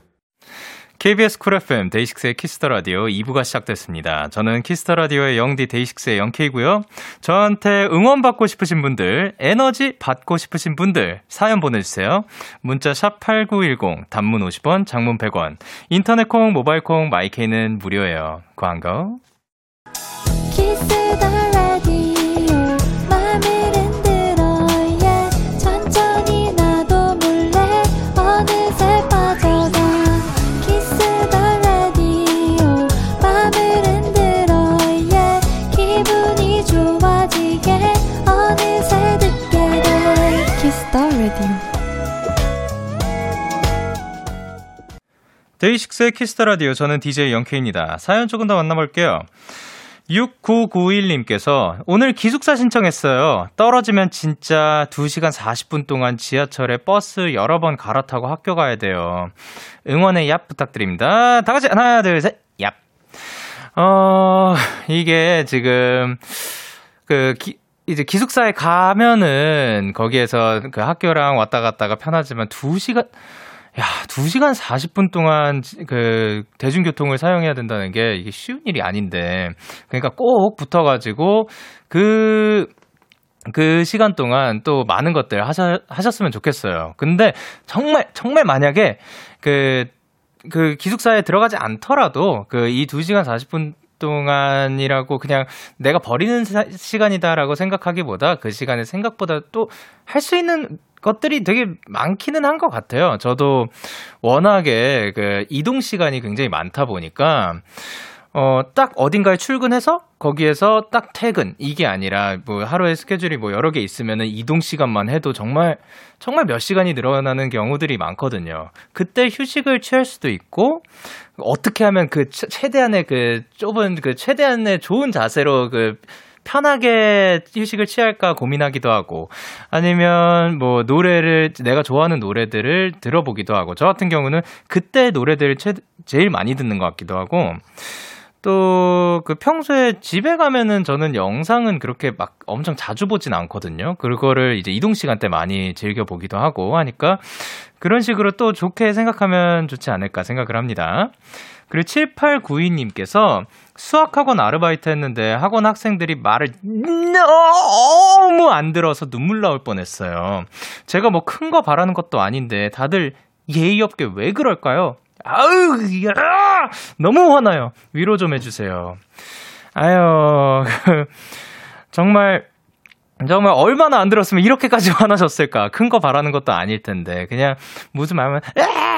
KBS 쿨 FM 데이식스의 키스 더 라디오 2부가 시작됐습니다. 저는 키스 더 라디오의 영디 데이식스의 영케이고요. 저한테 응원 받고 싶으신 분들, 에너지 받고 싶으신 분들 사연 보내주세요. 문자 샵 #8910 단문 50원, 장문 100원. 인터넷 콩, 모바일 콩, 마이케이는 무료예요. 광고. 데이식스의 키스 더 라디오 저는 DJ 영케이입니다. 사연 조금 더 만나볼게요. 6991님께서 오늘 기숙사 신청했어요. 떨어지면 진짜 2시간 40분 동안 지하철에 버스 여러 번 갈아타고 학교 가야 돼요. 응원의 얍 부탁드립니다. 다 같이 하나, 둘, 셋, 얍. 어, 이게 지금 그 기, 이제 기숙사에 가면은 거기에서 그 학교랑 왔다 갔다가 편하지만 2시간 야, 2시간 40분 동안 지- 그 대중교통을 사용해야 된다는 게 이게 쉬운 일이 아닌데. 그러니까 꼭 붙어 가지고 그그 시간 동안 또 많은 것들 하셔, 하셨으면 좋겠어요. 근데 정말, 정말 만약에 그, 그 기숙사에 들어가지 않더라도 그 이 2시간 40분 동안이라고 그냥 내가 버리는 사- 시간이다라고 생각하기보다 그 시간에 생각보다 또 할 수 있는 것들이 되게 많기는 한 것 같아요. 저도 워낙에 그 이동 시간이 굉장히 많다 보니까 어, 딱 어딘가에 출근해서 거기에서 딱 퇴근 이게 아니라 뭐 하루에 스케줄이 뭐 여러 개 있으면은 이동 시간만 해도 정말 정말 몇 시간이 늘어나는 경우들이 많거든요. 그때 휴식을 취할 수도 있고 어떻게 하면 그 최- 최대한의 그 좁은 그 최대한의 좋은 자세로 그 편하게 휴식을 취할까 고민하기도 하고 아니면 뭐 노래를 내가 좋아하는 노래들을 들어보기도 하고 저 같은 경우는 그때 노래들을 최, 제일 많이 듣는 것 같기도 하고 또그 평소에 집에 가면은 저는 영상은 그렇게 막 엄청 자주 보진 않거든요. 그거를 이제 이동 시간 때 많이 즐겨 보기도 하고 하니까 그런 식으로 또 좋게 생각하면 좋지 않을까 생각을 합니다. 그리고 7892님께서 수학학원 아르바이트 했는데 학원 학생들이 말을 너무 안 들어서 눈물 나올 뻔했어요. 제가 뭐 큰 거 바라는 것도 아닌데 다들 예의 없게 왜 그럴까요? 아우, 야! 너무 화나요. 위로 좀 해주세요. 아유, 정말, 정말 얼마나 안 들었으면 이렇게까지 화나셨을까. 큰 거 바라는 것도 아닐 텐데. 그냥 무슨 말하면, 아!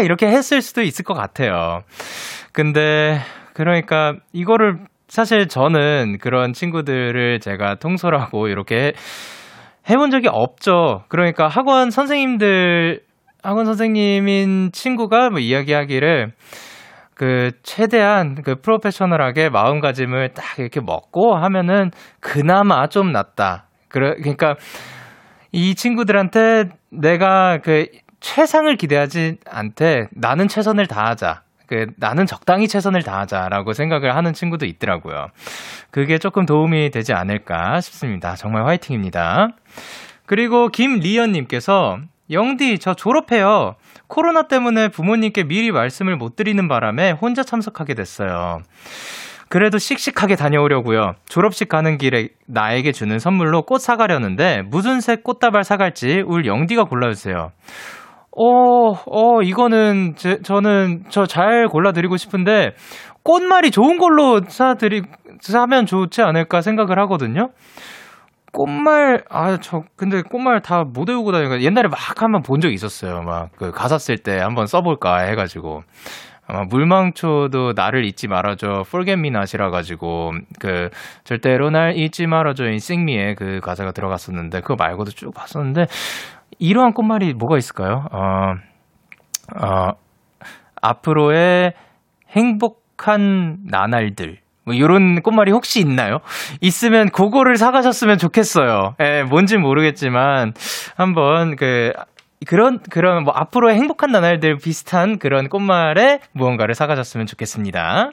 이렇게 했을 수도 있을 것 같아요. 근데, 그러니까 이거를 사실 저는 그런 친구들을 제가 통솔하고 이렇게 해본 적이 없죠. 그러니까 학원 선생님들, 학원 선생님인 친구가 뭐 이야기하기를 그 최대한 그 프로페셔널하게 마음가짐을 딱 이렇게 먹고 하면은 그나마 좀 낫다. 그래, 그러니까 이 친구들한테 내가 그 최상을 기대하지 않되 나는 최선을 다하자. 그 나는 적당히 최선을 다하자라고 생각을 하는 친구도 있더라고요. 그게 조금 도움이 되지 않을까 싶습니다. 정말 화이팅입니다. 그리고 김리연님께서 영디 저 졸업해요. 코로나 때문에 부모님께 미리 말씀을 못 드리는 바람에 혼자 참석하게 됐어요. 그래도 씩씩하게 다녀오려고요. 졸업식 가는 길에 나에게 주는 선물로 꽃 사가려는데 무슨 색 꽃다발 사갈지 울 영디가 골라주세요. 어, 어, 이거는 제, 저는 저 잘 골라드리고 싶은데 꽃말이 좋은 걸로 사드리 사면 좋지 않을까 생각을 하거든요. 꽃말 아 저 근데 꽃말 다 못 외우고 다니까 옛날에 막 한번 본 적이 있었어요. 막 그 가사 쓸 때 한번 써볼까 해가지고 아마 물망초도 나를 잊지 말아줘 Forget Me Not이라 가지고 그 절대로 날 잊지 말아줘 인 Sing Me의 그 가사가 들어갔었는데 그거 말고도 쭉 봤었는데 이러한 꽃말이 뭐가 있을까요? 어, 어 앞으로의 행복한 나날들 뭐 요런 꽃말이 혹시 있나요? 있으면 그거를 사가셨으면 좋겠어요. 예, 뭔진 모르겠지만 한번 그 그런 그런 뭐 앞으로의 행복한 나날들 비슷한 그런 꽃말에 무언가를 사가셨으면 좋겠습니다.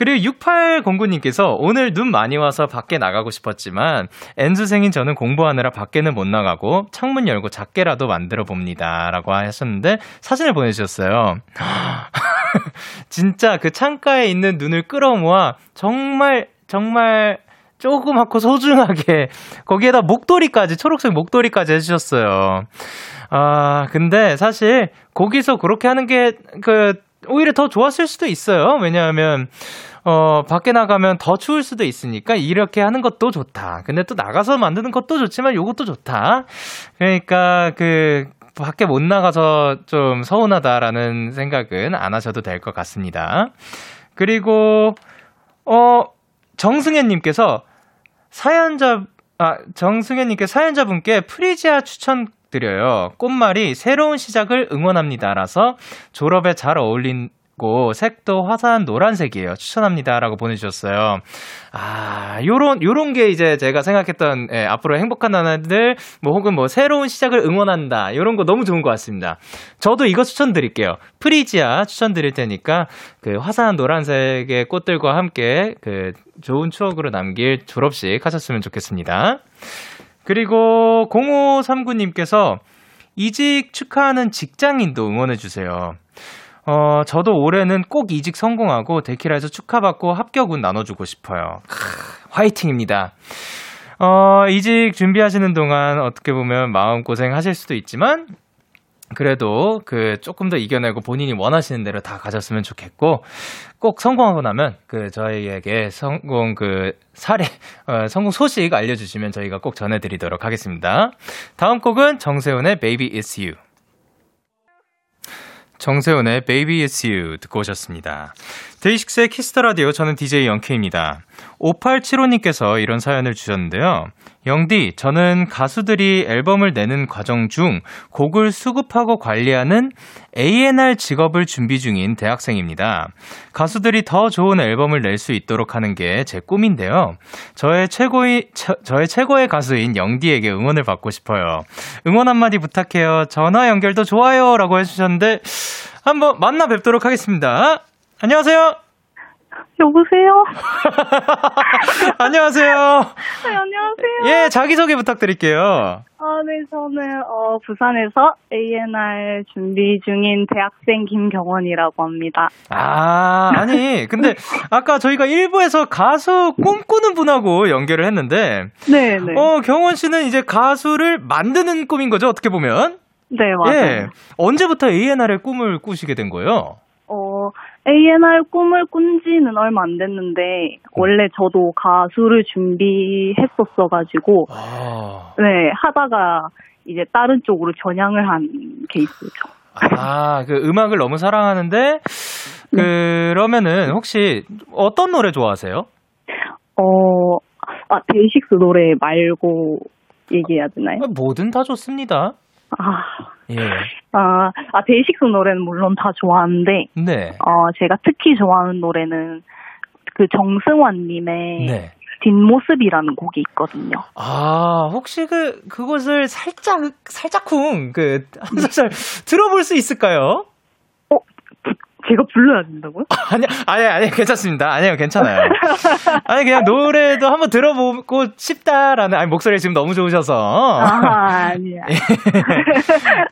그리고 6809님께서 오늘 눈 많이 와서 밖에 나가고 싶었지만 N수생인 저는 공부하느라 밖에는 못 나가고 창문 열고 작게라도 만들어 봅니다. 라고 하셨는데 사진을 보내주셨어요. 진짜 그 창가에 있는 눈을 끌어모아 정말 정말 조그맣고 소중하게 거기에다 목도리까지 초록색 목도리까지 해주셨어요. 아 근데 사실 거기서 그렇게 하는 게 그 오히려 더 좋았을 수도 있어요. 왜냐하면 어, 밖에 나가면 더 추울 수도 있으니까 이렇게 하는 것도 좋다. 근데 또 나가서 만드는 것도 좋지만 요것도 좋다. 그러니까 그 밖에 못 나가서 좀 서운하다라는 생각은 안 하셔도 될 것 같습니다. 그리고 어 정승현 님께서 사연자 아 정승현 님께 사연자분께 프리지아 추천 드려요. 꽃말이 새로운 시작을 응원합니다라서 졸업에 잘 어울 리고 색도 화사한 노란색이에요. 추천합니다라고 보내주셨어요. 아, 요런, 요런 게 이제 제가 생각했던, 예, 앞으로 행복한 나날들, 뭐 혹은 뭐 새로운 시작을 응원한다. 요런 거 너무 좋은 것 같습니다. 저도 이거 추천드릴게요. 프리지아 추천드릴 테니까 그 화사한 노란색의 꽃들과 함께 그 좋은 추억으로 남길 졸업식 하셨으면 좋겠습니다. 그리고 0539님께서 이직 축하하는 직장인도 응원해주세요. 어, 저도 올해는 꼭 이직 성공하고 데키라에서 축하받고 합격운 나눠주고 싶어요. 크, 화이팅입니다. 어, 이직 준비하시는 동안 어떻게 보면 마음고생 하실 수도 있지만, 그래도 그 조금 더 이겨내고 본인이 원하시는 대로 다 가졌으면 좋겠고, 꼭 성공하고 나면 그 저희에게 성공 그 사례, 어, 성공 소식 알려주시면 저희가 꼭 전해드리도록 하겠습니다. 다음 곡은 정세운의 Baby It's You. 정세운의 Baby It's You 듣고 오셨습니다. DAY6의 Kiss the Radio 저는 DJ Young K입니다. 5875님께서 이런 사연을 주셨는데요. 영디, 저는 가수들이 앨범을 내는 과정 중 곡을 수급하고 관리하는 A&R 직업을 준비 중인 대학생입니다. 가수들이 더 좋은 앨범을 낼 수 있도록 하는 게 제 꿈인데요. 저의 최고의 저, 저의 최고의 가수인 영디에게 응원을 받고 싶어요. 응원 한마디 부탁해요. 전화 연결도 좋아요라고 해주셨는데 한번 만나 뵙도록 하겠습니다. 안녕하세요. 여보세요? 안녕하세요. 네, 안녕하세요. 예, 자기소개 부탁드릴게요. 아, 네, 저는, 어, 부산에서 A&R 준비 중인 대학생 김경원이라고 합니다. 아, 아니, 근데 아까 저희가 1부에서 가수 꿈꾸는 분하고 연결을 했는데, 네, 네. 어, 경원 씨는 이제 가수를 만드는 꿈인 거죠, 어떻게 보면? 네, 맞아요. 예. 언제부터 A&R의 꿈을 꾸시게 된 거예요? 어, A&R 꿈을 꾼 지는 얼마 안 됐는데, 원래 저도 가수를 준비했었어가지고, 아, 네, 하다가 이제 다른 쪽으로 전향을 한 케이스죠. 아, 그 음악을 너무 사랑하는데, 그러면은 혹시 어떤 노래 좋아하세요? 어, 아, 데이식스 노래 말고 얘기해야 되나요? 뭐든 다 좋습니다. 아, 예. 아, 아, 데이식스 노래는 물론 다 좋아하는데, 네. 어, 제가 특히 좋아하는 노래는 그 정승환님의 네. 뒷모습이라는 곡이 있거든요. 아, 혹시 그, 그것을 살짝, 살짝쿵, 그, 한 소절 들어볼 수 있을까요? 어, 부- 제가 불러야 된다고요? 아니, 아니, 아니, 괜찮습니다. 아니요, 괜찮아요. 아니, 그냥 노래도 한번 들어보고 싶다라는, 아니, 목소리 지금 너무 좋으셔서. 아, 아니야. 예.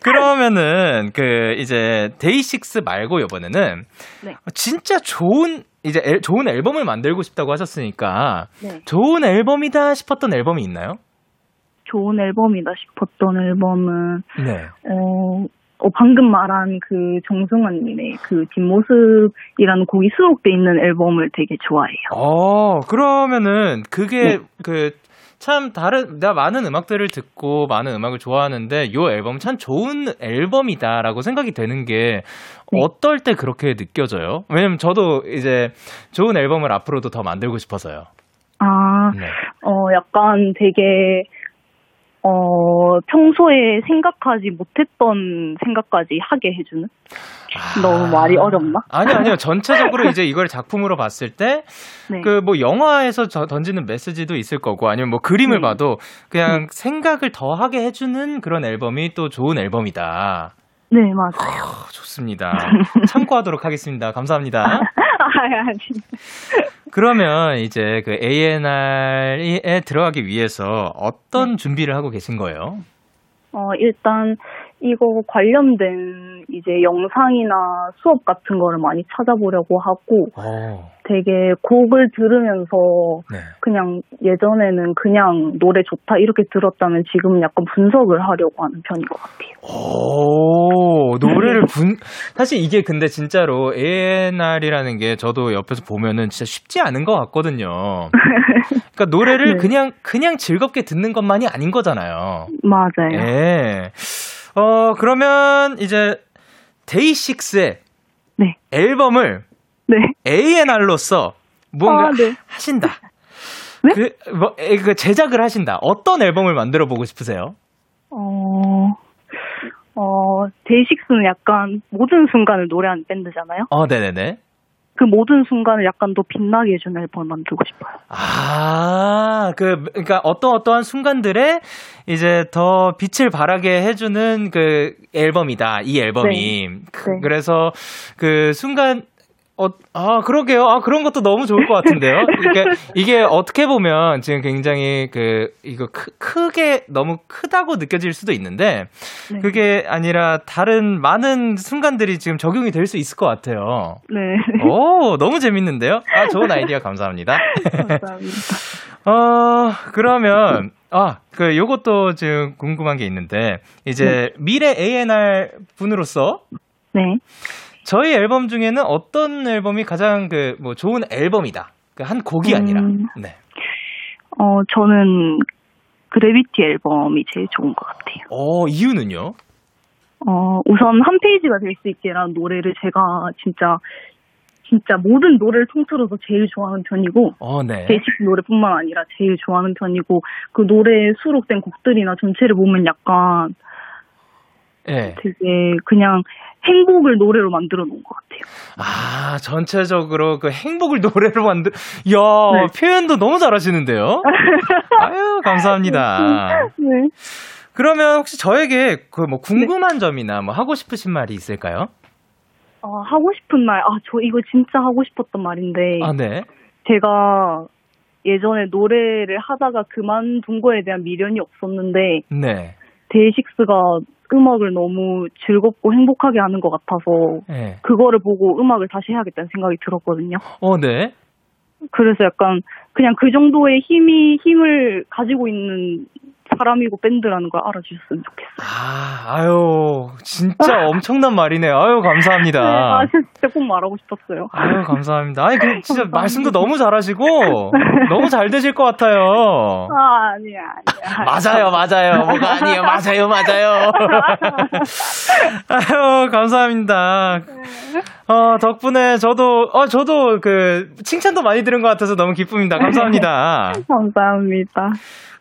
그러면은, 그, 이제, 데이식스 말고 이번에는, 네. 진짜 좋은, 이제, 앨- 좋은 앨범을 만들고 싶다고 하셨으니까, 네. 좋은 앨범이다 싶었던 앨범이 있나요? 좋은 앨범이다 싶었던 앨범은, 네. 어, 어, 방금 말한 그 정승환님의 그 뒷모습이라는 곡이 수록돼 있는 앨범을 되게 좋아해요. 어, 그러면은 그게 그참 다른 내가 많은 음악들을 듣고 많은 음악을 좋아하는데 요 앨범 참 좋은 앨범이다라고 생각이 되는 게 네. 어떨 때 그렇게 느껴져요? 왜냐면 저도 이제 좋은 앨범을 앞으로도 더 만들고 싶어서요. 아, 네. 어, 약간 되게, 어, 평소에 생각하지 못했던 생각까지 하게 해주는? 너무 말이 어렵나? 아니 아니요. 전체적으로 이제 이걸 작품으로 봤을 때 네. 그 뭐 영화에서 저 던지는 메시지도 있을 거고 아니면 뭐 그림을 네. 봐도 그냥 생각을 더 하게 해주는 그런 앨범이 또 좋은 앨범이다. 네, 맞아요. 어, 좋습니다. 참고하도록 하겠습니다. 감사합니다. 아, 아니. 그러면 이제 그 A&R에 들어가기 위해서 어떤 준비를 하고 계신 거예요? 어, 일단, 이거 관련된 이제 영상이나 수업 같은 거를 많이 찾아보려고 하고 어, 되게 곡을 들으면서 네. 그냥 예전에는 그냥 노래 좋다 이렇게 들었다면 지금은 약간 분석을 하려고 하는 편인 것 같아요. 오, 노래를 분, 사실 이게 근데 진짜로 A&R이라는 게 저도 옆에서 보면은 진짜 쉽지 않은 것 같거든요. 그러니까 노래를 네. 그냥, 그냥 즐겁게 듣는 것만이 아닌 거잖아요. 맞아요. 예. 어, 그러면 이제 데이식스의 네. 앨범을 네. A&R로서 무언가 아, 네. 하신다. 네? 그, 뭐, 에, 그 제작을 하신다. 어떤 앨범을 만들어 보고 싶으세요? 어, 어, 데이식스는 약간 모든 순간을 노래하는 밴드잖아요. 어, 네네네. 그 모든 순간을 약간 더 빛나게 해주는 앨범을 만들고 싶어요. 아, 그, 그니까 어떤 어떠한 순간들에 이제 더 빛을 발하게 해주는 그 앨범이다. 이 앨범이. 그, 네. 그래서 그 순간, 어, 아, 그러게요. 아, 그런 것도 너무 좋을 것 같은데요. 이게, 이게 어떻게 보면 지금 굉장히 그, 이거 크, 크게, 너무 크다고 느껴질 수도 있는데, 네. 그게 아니라 다른 많은 순간들이 지금 적용이 될 수 있을 것 같아요. 네. 오, 너무 재밌는데요? 아, 좋은 아이디어 감사합니다. 감사합니다. 어, 그러면, 아, 그, 요것도 지금 궁금한 게 있는데, 이제 미래 A&R 분으로서 네. 저희 앨범 중에는 어떤 앨범이 가장 그, 뭐, 좋은 앨범이다. 그 한 곡이 아니라. 음. 네. 어, 저는 그래비티 앨범이 제일 좋은 것 같아요. 어, 이유는요? 어, 우선 한 페이지가 될 수 있게라는 노래를 제가 진짜 진짜 모든 노래를 통틀어서 제일 좋아하는 편이고 어, 네. 데이식스 노래뿐만 아니라 제일 좋아하는 편이고 그 노래에 수록된 곡들이나 전체를 보면 약간 예. 되게 그냥 행복을 노래로 만들어 놓은 것 같아요. 아, 전체적으로 그 행복을 노래로 만들, 이야, 네. 표현도 너무 잘하시는데요? 아유, 감사합니다. 네. 그러면 혹시 저에게 그 뭐 궁금한 점이나 뭐 하고 싶으신 말이 있을까요? 어, 하고 싶은 말, 아, 저 이거 진짜 하고 싶었던 말인데, 아, 네. 제가 예전에 노래를 하다가 그만둔 거에 대한 미련이 없었는데, 네. 데이식스가 음악을 너무 즐겁고 행복하게 하는 것 같아서, 네. 그거를 보고 음악을 다시 해야겠다는 생각이 들었거든요. 어, 네. 그래서 약간, 그냥 그 정도의 힘이, 힘을 가지고 있는 사람이고 밴드라는 걸 알아주셨으면 좋겠어요. 아, 아유, 진짜 엄청난 말이네요. 아유, 감사합니다. 네, 아, 진짜 꼭 말하고 싶었어요. 아유, 감사합니다. 아니, 그, 진짜 말씀도 너무 잘하시고, 너무 잘 되실 것 같아요. 아, 아니야, 아니야. 맞아요, 맞아요. 뭐가 아니에요. 맞아요, 맞아요. 아유, 감사합니다. 어, 덕분에 저도, 어, 저도 그, 칭찬도 많이 들은 것 같아서 너무 기쁩니다. 감사합니다. 감사합니다.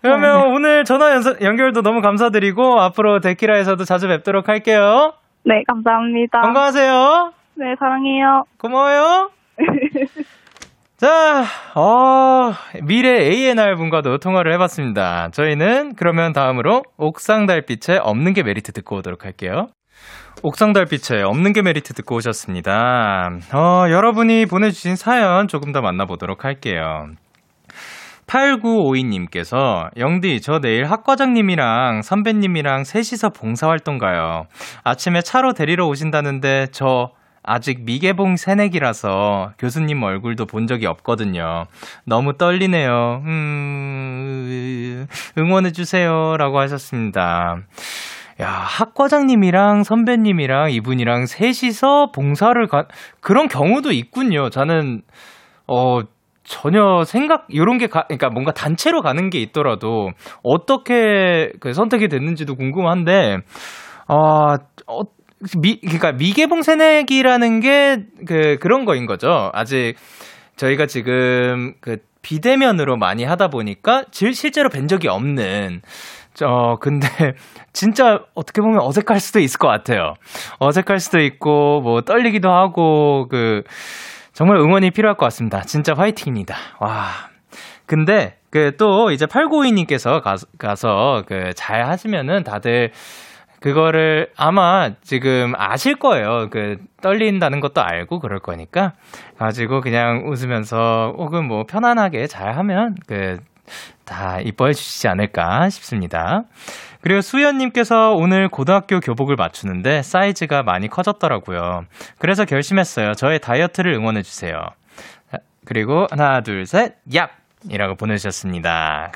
그러면 오늘 전화 연서, 연결도 너무 감사드리고, 앞으로 데키라에서도 자주 뵙도록 할게요. 네, 감사합니다. 건강하세요. 네, 사랑해요. 고마워요. 자, 어, 미래 ANR 분과도 통화를 해봤습니다. 저희는 그러면 다음으로 옥상 달빛에 없는 게 메리트 듣고 오도록 할게요. 옥상 달빛에 없는 게 메리트 듣고 오셨습니다. 어, 여러분이 보내주신 사연 조금 더 만나보도록 할게요. 8952님께서 영디 저 내일 학과장님이랑 선배님이랑 셋이서 봉사활동 가요. 아침에 차로 데리러 오신다는데 저 아직 미개봉 새내기라서 교수님 얼굴도 본 적이 없거든요. 너무 떨리네요. 음, 응원해주세요. 라고 하셨습니다. 야, 학과장님이랑 선배님이랑 이분이랑 셋이서 봉사를 가, 그런 경우도 있군요. 저는, 어, 전혀 생각, 요런 게 가, 그러니까 뭔가 단체로 가는 게 있더라도 어떻게 그 선택이 됐는지도 궁금한데, 어, 어, 미, 그러니까 미개봉 새내기라는 게 그, 그런 거인 거죠. 아직 저희가 지금 그 비대면으로 많이 하다 보니까 질, 실제로 뵌 적이 없는 어, 근데, 진짜 어떻게 보면 어색할 수도 있을 것 같아요. 어색할 수도 있고, 뭐, 떨리기도 하고, 그, 정말 응원이 필요할 것 같습니다. 진짜 화이팅입니다. 와. 근데, 그, 또, 이제 8952님께서 가서, 그, 잘 하시면은 다들, 그거를 아마 지금 아실 거예요. 그, 떨린다는 것도 알고 그럴 거니까. 가지고 그냥 웃으면서, 혹은 뭐, 편안하게 잘 하면, 그, 다 이뻐해 주시지 않을까 싶습니다. 그리고 수연님께서 오늘 고등학교 교복을 맞추는데 사이즈가 많이 커졌더라고요. 그래서 결심했어요. 저의 다이어트를 응원해 주세요. 그리고 하나, 둘, 셋, 얍! 이라고 보내주셨습니다.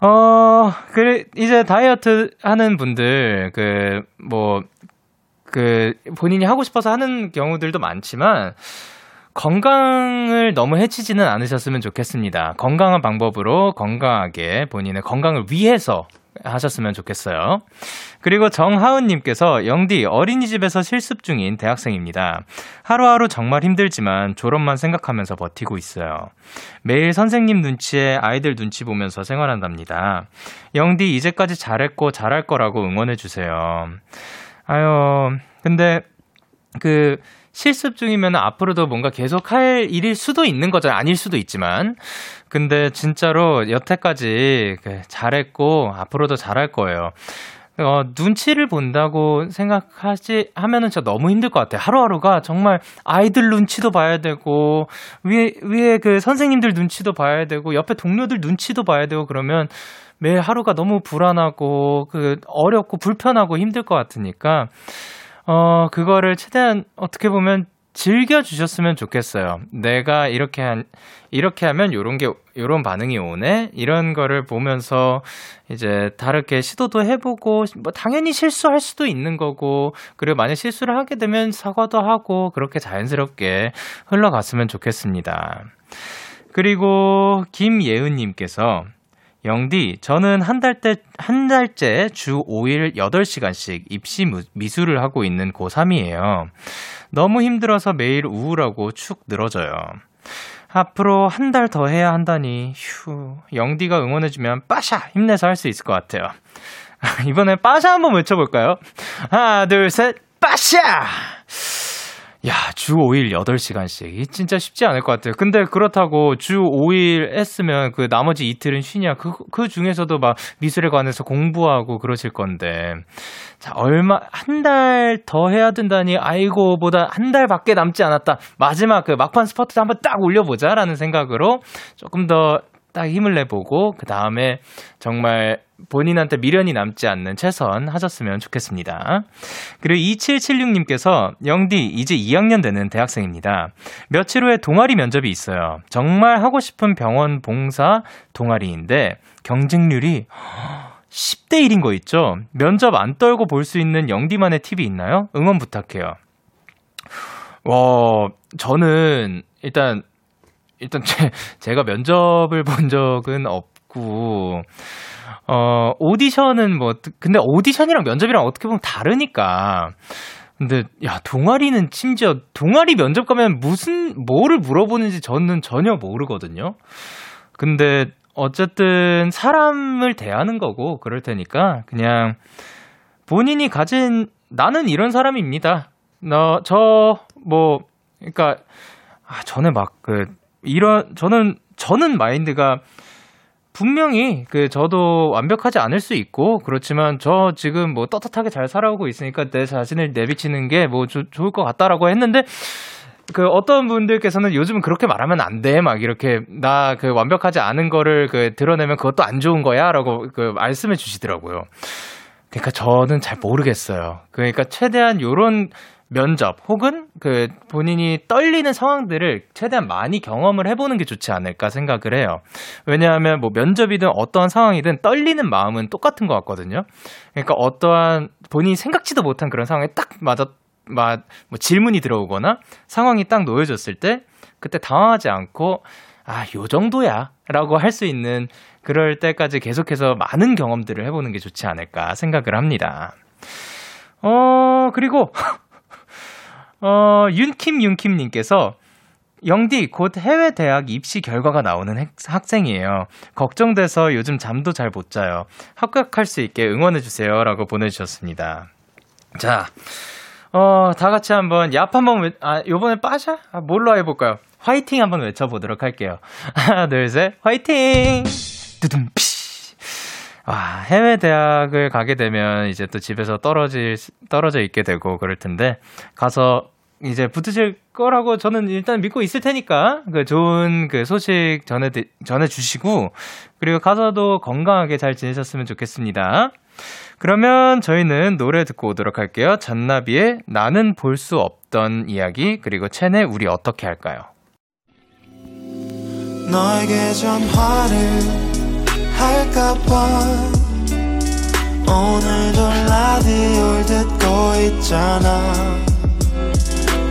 어, 그래, 이제 다이어트 하는 분들, 그, 뭐, 그, 본인이 하고 싶어서 하는 경우들도 많지만, 건강을 너무 해치지는 않으셨으면 좋겠습니다. 건강한 방법으로 건강하게 본인의 건강을 위해서 하셨으면 좋겠어요. 그리고 정하은님께서 영디 어린이집에서 실습 중인 대학생입니다. 하루하루 정말 힘들지만 졸업만 생각하면서 버티고 있어요. 매일 선생님 눈치에 아이들 눈치 보면서 생활한답니다. 영디 이제까지 잘했고 잘할 거라고 응원해주세요. 아유, 근데 그 실습 중이면 앞으로도 뭔가 계속 할 일일 수도 있는 거죠. 아닐 수도 있지만. 근데 진짜로 여태까지 그 잘했고 앞으로도 잘할 거예요. 어, 눈치를 본다고 생각하지, 하면은 진짜 너무 힘들 것 같아요. 하루하루가 정말 아이들 눈치도 봐야 되고, 위에, 위에 그 선생님들 눈치도 봐야 되고, 옆에 동료들 눈치도 봐야 되고, 그러면 매일 하루가 너무 불안하고, 그, 어렵고, 불편하고 힘들 것 같으니까, 어, 그거를 최대한 어떻게 보면 즐겨주셨으면 좋겠어요. 내가 이렇게 한, 이렇게 하면 요런 게, 요런 반응이 오네? 이런 거를 보면서 이제 다르게 시도도 해보고, 뭐 당연히 실수할 수도 있는 거고, 그리고 만약 실수를 하게 되면 사과도 하고, 그렇게 자연스럽게 흘러갔으면 좋겠습니다. 그리고 김예은님께서 영디, 저는 한 달 때, 한 달째 주 5일 8시간씩 입시 미술을 하고 있는 고3이에요. 너무 힘들어서 매일 우울하고 축 늘어져요. 앞으로 한 달 더 해야 한다니, 휴. 영디가 응원해주면 빠샤! 힘내서 할 수 있을 것 같아요. 이번에 빠샤 한번 외쳐볼까요? 하나, 둘, 셋, 빠샤! 야, 주 5일 8시간씩. 진짜 쉽지 않을 것 같아요. 근데 그렇다고 주 5일 했으면 그 나머지 이틀은 쉬냐. 그, 그 중에서도 막 미술에 관해서 공부하고 그러실 건데. 자, 얼마, 한 달 더 해야 된다니, 아이고, 보다 한 달 밖에 남지 않았다. 마지막 그 막판 스퍼트 한번 딱 올려보자 라는 생각으로 조금 더 딱 힘을 내보고, 그 다음에 정말 본인한테 미련이 남지 않는 최선 하셨으면 좋겠습니다. 그리고 2776님께서 영디 이제 2학년 되는 대학생입니다. 며칠 후에 동아리 면접이 있어요. 정말 하고 싶은 병원 봉사 동아리인데 경쟁률이 10대 1인 거 있죠? 면접 안 떨고 볼 수 있는 영디만의 팁이 있나요? 응원 부탁해요. 와, 저는 일단 일단 제, 제가 면접을 본 적은 없고 어, 오디션은 뭐, 근데 오디션이랑 면접이랑 어떻게 보면 다르니까. 근데, 야, 동아리는 심지어, 동아리 면접 가면 무슨, 뭐를 물어보는지 저는 전혀 모르거든요. 근데, 어쨌든, 사람을 대하는 거고, 그럴 테니까, 그냥, 본인이 가진, 나는 이런 사람입니다. 너, 저, 뭐, 그니까, 아, 저는 막, 그, 이런, 저는, 저는 마인드가, 분명히 그 저도 완벽하지 않을 수 있고 그렇지만 저 지금 뭐 떳떳하게 잘 살아오고 있으니까 내 자신을 내비치는 게 뭐 좋을 것 같다라고 했는데 그 어떤 분들께서는 요즘은 그렇게 말하면 안 돼. 막 이렇게 나 그 완벽하지 않은 거를 그 드러내면 그것도 안 좋은 거야라고 그 말씀해 주시더라고요. 그러니까 저는 잘 모르겠어요. 그러니까 최대한 요런 면접 혹은 그 본인이 떨리는 상황들을 최대한 많이 경험을 해보는 게 좋지 않을까 생각을 해요. 왜냐하면 뭐 면접이든 어떠한 상황이든 떨리는 마음은 똑같은 것 같거든요. 그러니까 어떠한 본인이 생각지도 못한 그런 상황에 딱 맞아, 막, 뭐 질문이 들어오거나 상황이 딱 놓여졌을 때 그때 당황하지 않고 아, 요 정도야. 라고 할 수 있는 그럴 때까지 계속해서 많은 경험들을 해보는 게 좋지 않을까 생각을 합니다. 어, 그리고 어, 윤킴 윤킴님께서 영디 곧 해외 대학 입시 결과가 나오는 학생이에요. 걱정돼서 요즘 잠도 잘 못 자요. 합격할 수 있게 응원해 주세요라고 보내 주셨습니다. 자, 어, 다 같이 한번 얍 한번 외, 아, 요번에 빠샤? 아, 뭘로 해 볼까요? 화이팅 한번 외쳐 보도록 할게요. 하나, 둘, 셋, 화이팅! 두둠, 피! 와, 해외 대학을 가게 되면 이제 또 집에서 떨어질, 떨어져 있게 되고 그럴 텐데, 가서 이제 붙으실 거라고 저는 일단 믿고 있을 테니까, 그 좋은 그 소식 전해, 전해 주시고, 그리고 가서도 건강하게 잘 지내셨으면 좋겠습니다. 그러면 저희는 노래 듣고 오도록 할게요. 잔나비의 나는 볼 수 없던 이야기, 그리고 첸의 우리 어떻게 할까요? 너에게 전화를 할까봐 오늘도 라디오를 듣고 있잖아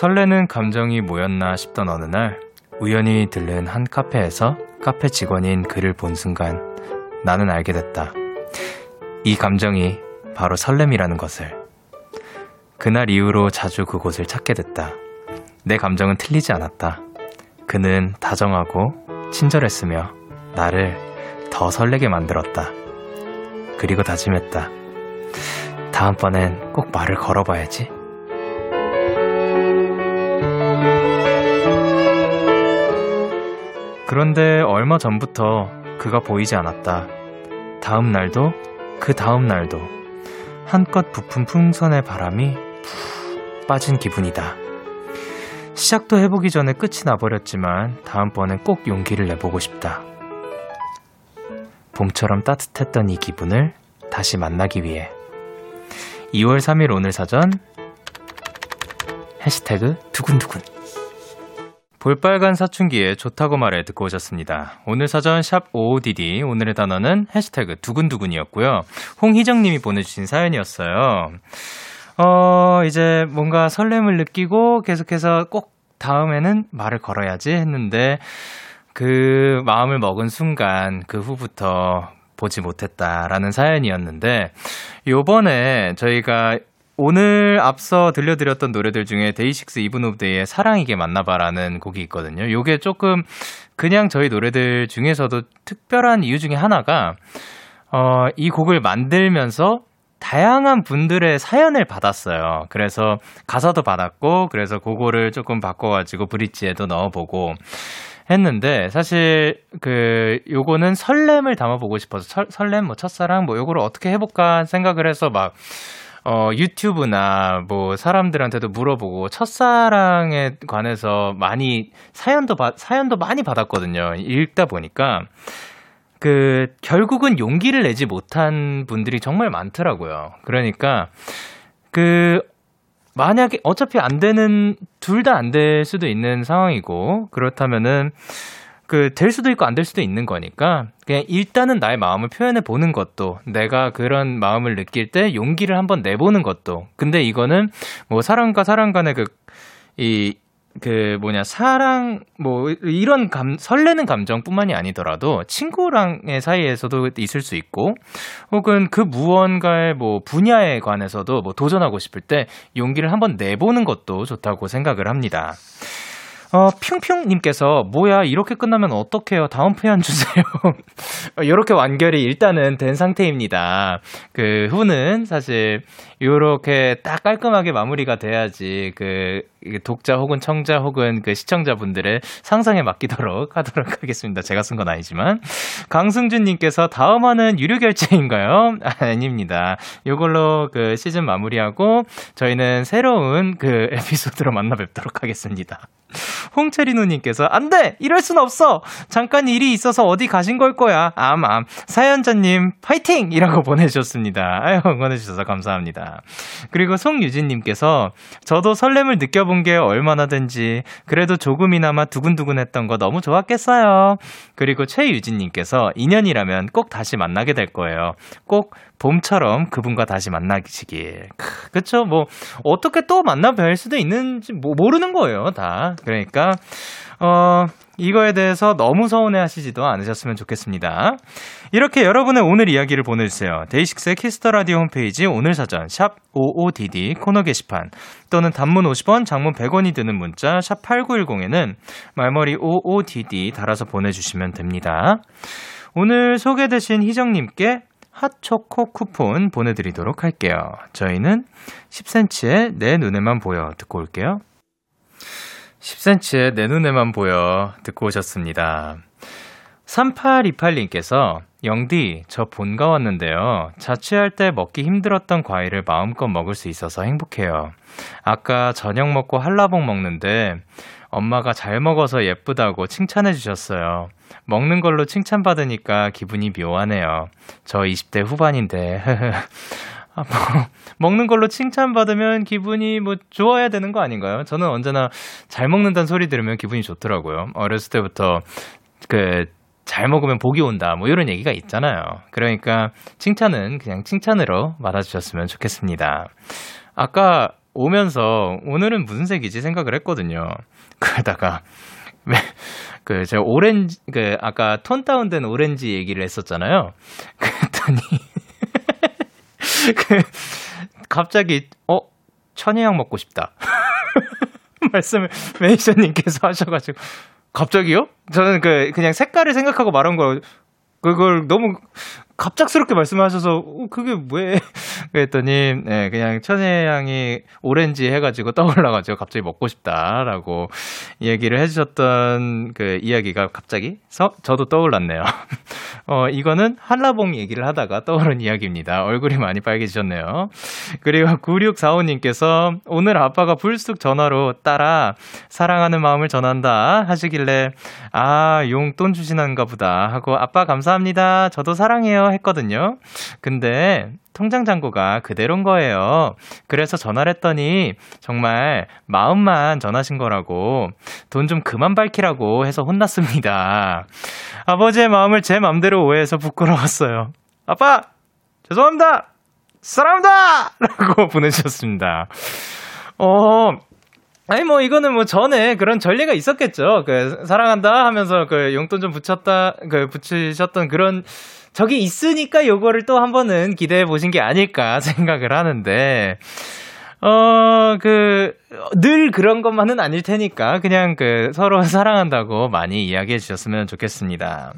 설레는 감정이 모였나 싶던 어느 날 우연히 들른 한 카페에서 카페 직원인 그를 본 순간 나는 알게 됐다. 이 감정이 바로 설렘이라는 것을. 그날 이후로 자주 그곳을 찾게 됐다. 내 감정은 틀리지 않았다. 그는 다정하고 친절했으며 나를 더 설레게 만들었다. 그리고 다짐했다. 다음번엔 꼭 말을 걸어봐야지. 그런데 얼마 전부터 그가 보이지 않았다. 다음 날도 그 다음 날도 한껏 부푼 풍선의 바람이 푹 빠진 기분이다. 시작도 해보기 전에 끝이 나버렸지만 다음번엔 꼭 용기를 내보고 싶다. 봄처럼 따뜻했던 이 기분을 다시 만나기 위해 2월 3일 오늘 사전 해시태그 두근두근 볼빨간 사춘기에 좋다고 말해 듣고 오셨습니다. 오늘 사전 샵 OODD 오늘의 단어는 해시태그 두근두근이었고요. 홍희정 님이 보내주신 사연이었어요. 어 이제 뭔가 설렘을 느끼고 계속해서 꼭 다음에는 말을 걸어야지 했는데 그 마음을 먹은 순간 그 후부터 보지 못했다라는 사연이었는데 요번에 저희가 오늘 앞서 들려드렸던 노래들 중에 DAY6 Even of Day의 사랑, 이게 맞나 봐라는 곡이 있거든요. 요게 조금 그냥 저희 노래들 중에서도 특별한 이유 중에 하나가 어, 이 곡을 만들면서 다양한 분들의 사연을 받았어요. 그래서 가사도 받았고, 그래서 그거를 조금 바꿔가지고 브릿지에도 넣어보고 했는데, 사실 그, 요거는 설렘을 담아보고 싶어서, 설, 설렘, 뭐 첫사랑, 뭐 요거를 어떻게 해볼까 생각을 해서 막, 어, 유튜브나 뭐 사람들한테도 물어보고 첫사랑에 관해서 많이 사연도 받, 사연도 많이 받았거든요. 읽다 보니까. 그 결국은 용기를 내지 못한 분들이 정말 많더라고요. 그러니까 그 만약에 어차피 안 되는 둘 다 안 될 수도 있는 상황이고 그렇다면은 그 될 수도 있고 안 될 수도 있는 거니까 그냥 일단은 나의 마음을 표현해 보는 것도 내가 그런 마음을 느낄 때 용기를 한번 내보는 것도 근데 이거는 뭐 사람과 사람 간의 그이 그 뭐냐 사랑 뭐 이런 감 설레는 감정뿐만이 아니더라도 친구랑의 사이에서도 있을 수 있고 혹은 그 무언가의 뭐 분야에 관해서도 뭐 도전하고 싶을 때 용기를 한번 내보는 것도 좋다고 생각을 합니다. 어, 핑핑님께서, 뭐야, 이렇게 끝나면 어떡해요? 다음 표현 주세요. 이렇게 완결이 일단은 된 상태입니다. 그 후는 사실, 요렇게 딱 깔끔하게 마무리가 돼야지, 그, 독자 혹은 청자 혹은 그 시청자분들의 상상에 맡기도록 하도록 하겠습니다. 제가 쓴 건 아니지만. 강승준님께서 다음 화는 유료 결제인가요? 아닙니다. 요걸로 그 시즌 마무리하고 저희는 새로운 그 에피소드로 만나 뵙도록 하겠습니다. 홍채리누님께서 안 돼! 이럴 순 없어! 잠깐 일이 있어서 어디 가신 걸 거야. 암암. 사연자님 파이팅! 이라고 보내주셨습니다. 아유, 응원해 주셔서 감사합니다. 그리고 송유진님께서 저도 설렘을 느껴 해본 게 얼마나 된지 그래도 조금이나마 두근두근했던 거 너무 좋았겠어요. 그리고 최유진님께서 인연이라면 꼭 다시 만나게 될 거예요. 꼭 봄처럼 그분과 다시 만나시길. 그쵸? 뭐, 어떻게 또 만나 뵐 수도 있는지 뭐 모르는 거예요, 다. 그러니까, 어, 이거에 대해서 너무 서운해 하시지도 않으셨으면 좋겠습니다. 이렇게 여러분의 오늘 이야기를 보내주세요. DAY6의 Kiss the Radio 홈페이지 오늘 사전 샵 55DD 코너 게시판 또는 단문 50원, 장문 100원이 드는 문자 샵 8910에는 말머리 55DD 달아서 보내주시면 됩니다. 오늘 소개되신 희정님께 핫초코 쿠폰 보내드리도록 할게요. 저희는 10cm의 내 눈에만 보여 듣고 올게요. 10cm의 내 눈에만 보여 듣고 오셨습니다. 3828님께서 영디, 저 본가 왔는데요. 자취할 때 먹기 힘들었던 과일을 마음껏 먹을 수 있어서 행복해요. 아까 저녁 먹고 한라봉 먹는데 엄마가 잘 먹어서 예쁘다고 칭찬해 주셨어요. 먹는 걸로 칭찬받으니까 기분이 묘하네요. 저 20대 후반인데. 아, 뭐, 먹는 걸로 칭찬받으면 기분이 뭐 좋아야 되는 거 아닌가요? 저는 언제나 잘 먹는다는 소리 들으면 기분이 좋더라고요. 어렸을 때부터 그, 잘 먹으면 복이 온다. 뭐 이런 얘기가 있잖아요. 그러니까 칭찬은 그냥 칭찬으로 받아주셨으면 좋겠습니다. 아까 오면서 오늘은 무슨 색이지 생각을 했거든요. 그러다가 그 제가 오렌지 그 아까 톤 다운된 오렌지 얘기를 했었잖아요. 그랬더니 그 갑자기 어 천혜향 먹고 싶다. 말씀을 매니저님께서 하셔가지고 갑자기요? 저는 그 그냥 색깔을 생각하고 말한 거 그걸 너무 갑작스럽게 말씀하셔서 어, 그게 왜 그랬더니 네, 그냥 천혜향이 오렌지 해가지고 떠올라가지고 갑자기 먹고 싶다라고 얘기를 해주셨던 그 이야기가 갑자기 서, 저도 떠올랐네요. 어, 이거는 한라봉 얘기를 하다가 떠오른 이야기입니다. 얼굴이 많이 빨개지셨네요. 그리고 9645님께서 오늘 아빠가 불쑥 전화로 따라 사랑하는 마음을 전한다 하시길래 아, 용돈 주시는가 보다 하고 아빠 감사합니다. 저도 사랑해요 했거든요. 근데 통장 잔고가 그대로인 거예요. 그래서 전화를 했더니 정말 마음만 전하신 거라고 돈 좀 그만 밝히라고 해서 혼났습니다. 아버지의 마음을 제 맘대로 오해해서 부끄러웠어요. 아빠! 죄송합니다! 사랑합니다! 라고 보내주셨습니다. 어, 아니 뭐 이거는 뭐 전에 그런 전례가 있었겠죠. 그 사랑한다 하면서 그 용돈 좀 붙였다 그 붙이셨던 그런 적이 있으니까 요거를 또 한 번은 기대해 보신 게 아닐까 생각을 하는데 어, 그, 늘 그런 것만은 아닐 테니까, 그냥 그, 서로 사랑한다고 많이 이야기해 주셨으면 좋겠습니다.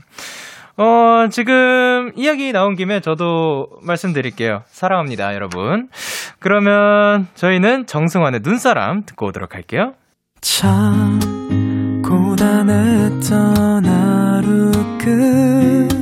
어, 지금 이야기 나온 김에 저도 말씀드릴게요. 사랑합니다, 여러분. 그러면 저희는 정승환의 눈사람 듣고 오도록 할게요. 참 고단했던 하루 끝널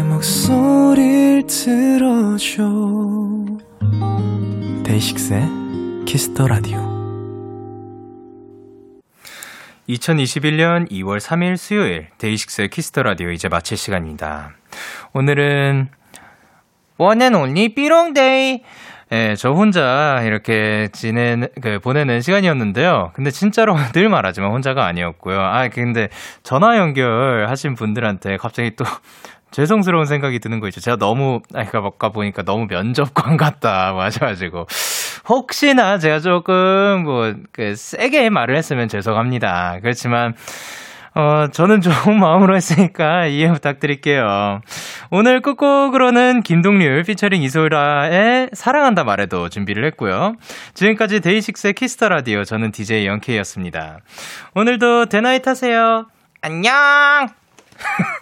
목소리를 들어줘 DAY6의 Kiss the Radio 2021년 2월 3일 수요일 DAY6의 Kiss the Radio 이제 마칠 시간입니다. 오늘은 one and only 삐롱데이 예, 저 혼자 이렇게 지낸, 그, 보내는 시간이었는데요. 근데 진짜로 늘 말하지만 혼자가 아니었고요. 아, 근데 전화 연결하신 분들한테 갑자기 또 죄송스러운 생각이 드는 거 있죠. 제가 너무, 아까 아까 보니까 너무 면접관 같다, 뭐 하셔가지고. 혹시나 제가 조금, 뭐, 그, 세게 말을 했으면 죄송합니다. 그렇지만, 어, 저는 좋은 마음으로 했으니까 이해 부탁드릴게요. 오늘 끝곡으로는 김동률 피처링 이소라의 사랑한다 말해도 준비를 했고요. 지금까지 DAY6의 Kiss the Radio 저는 DJ Young K였습니다. 오늘도 데나잇 하세요. 안녕!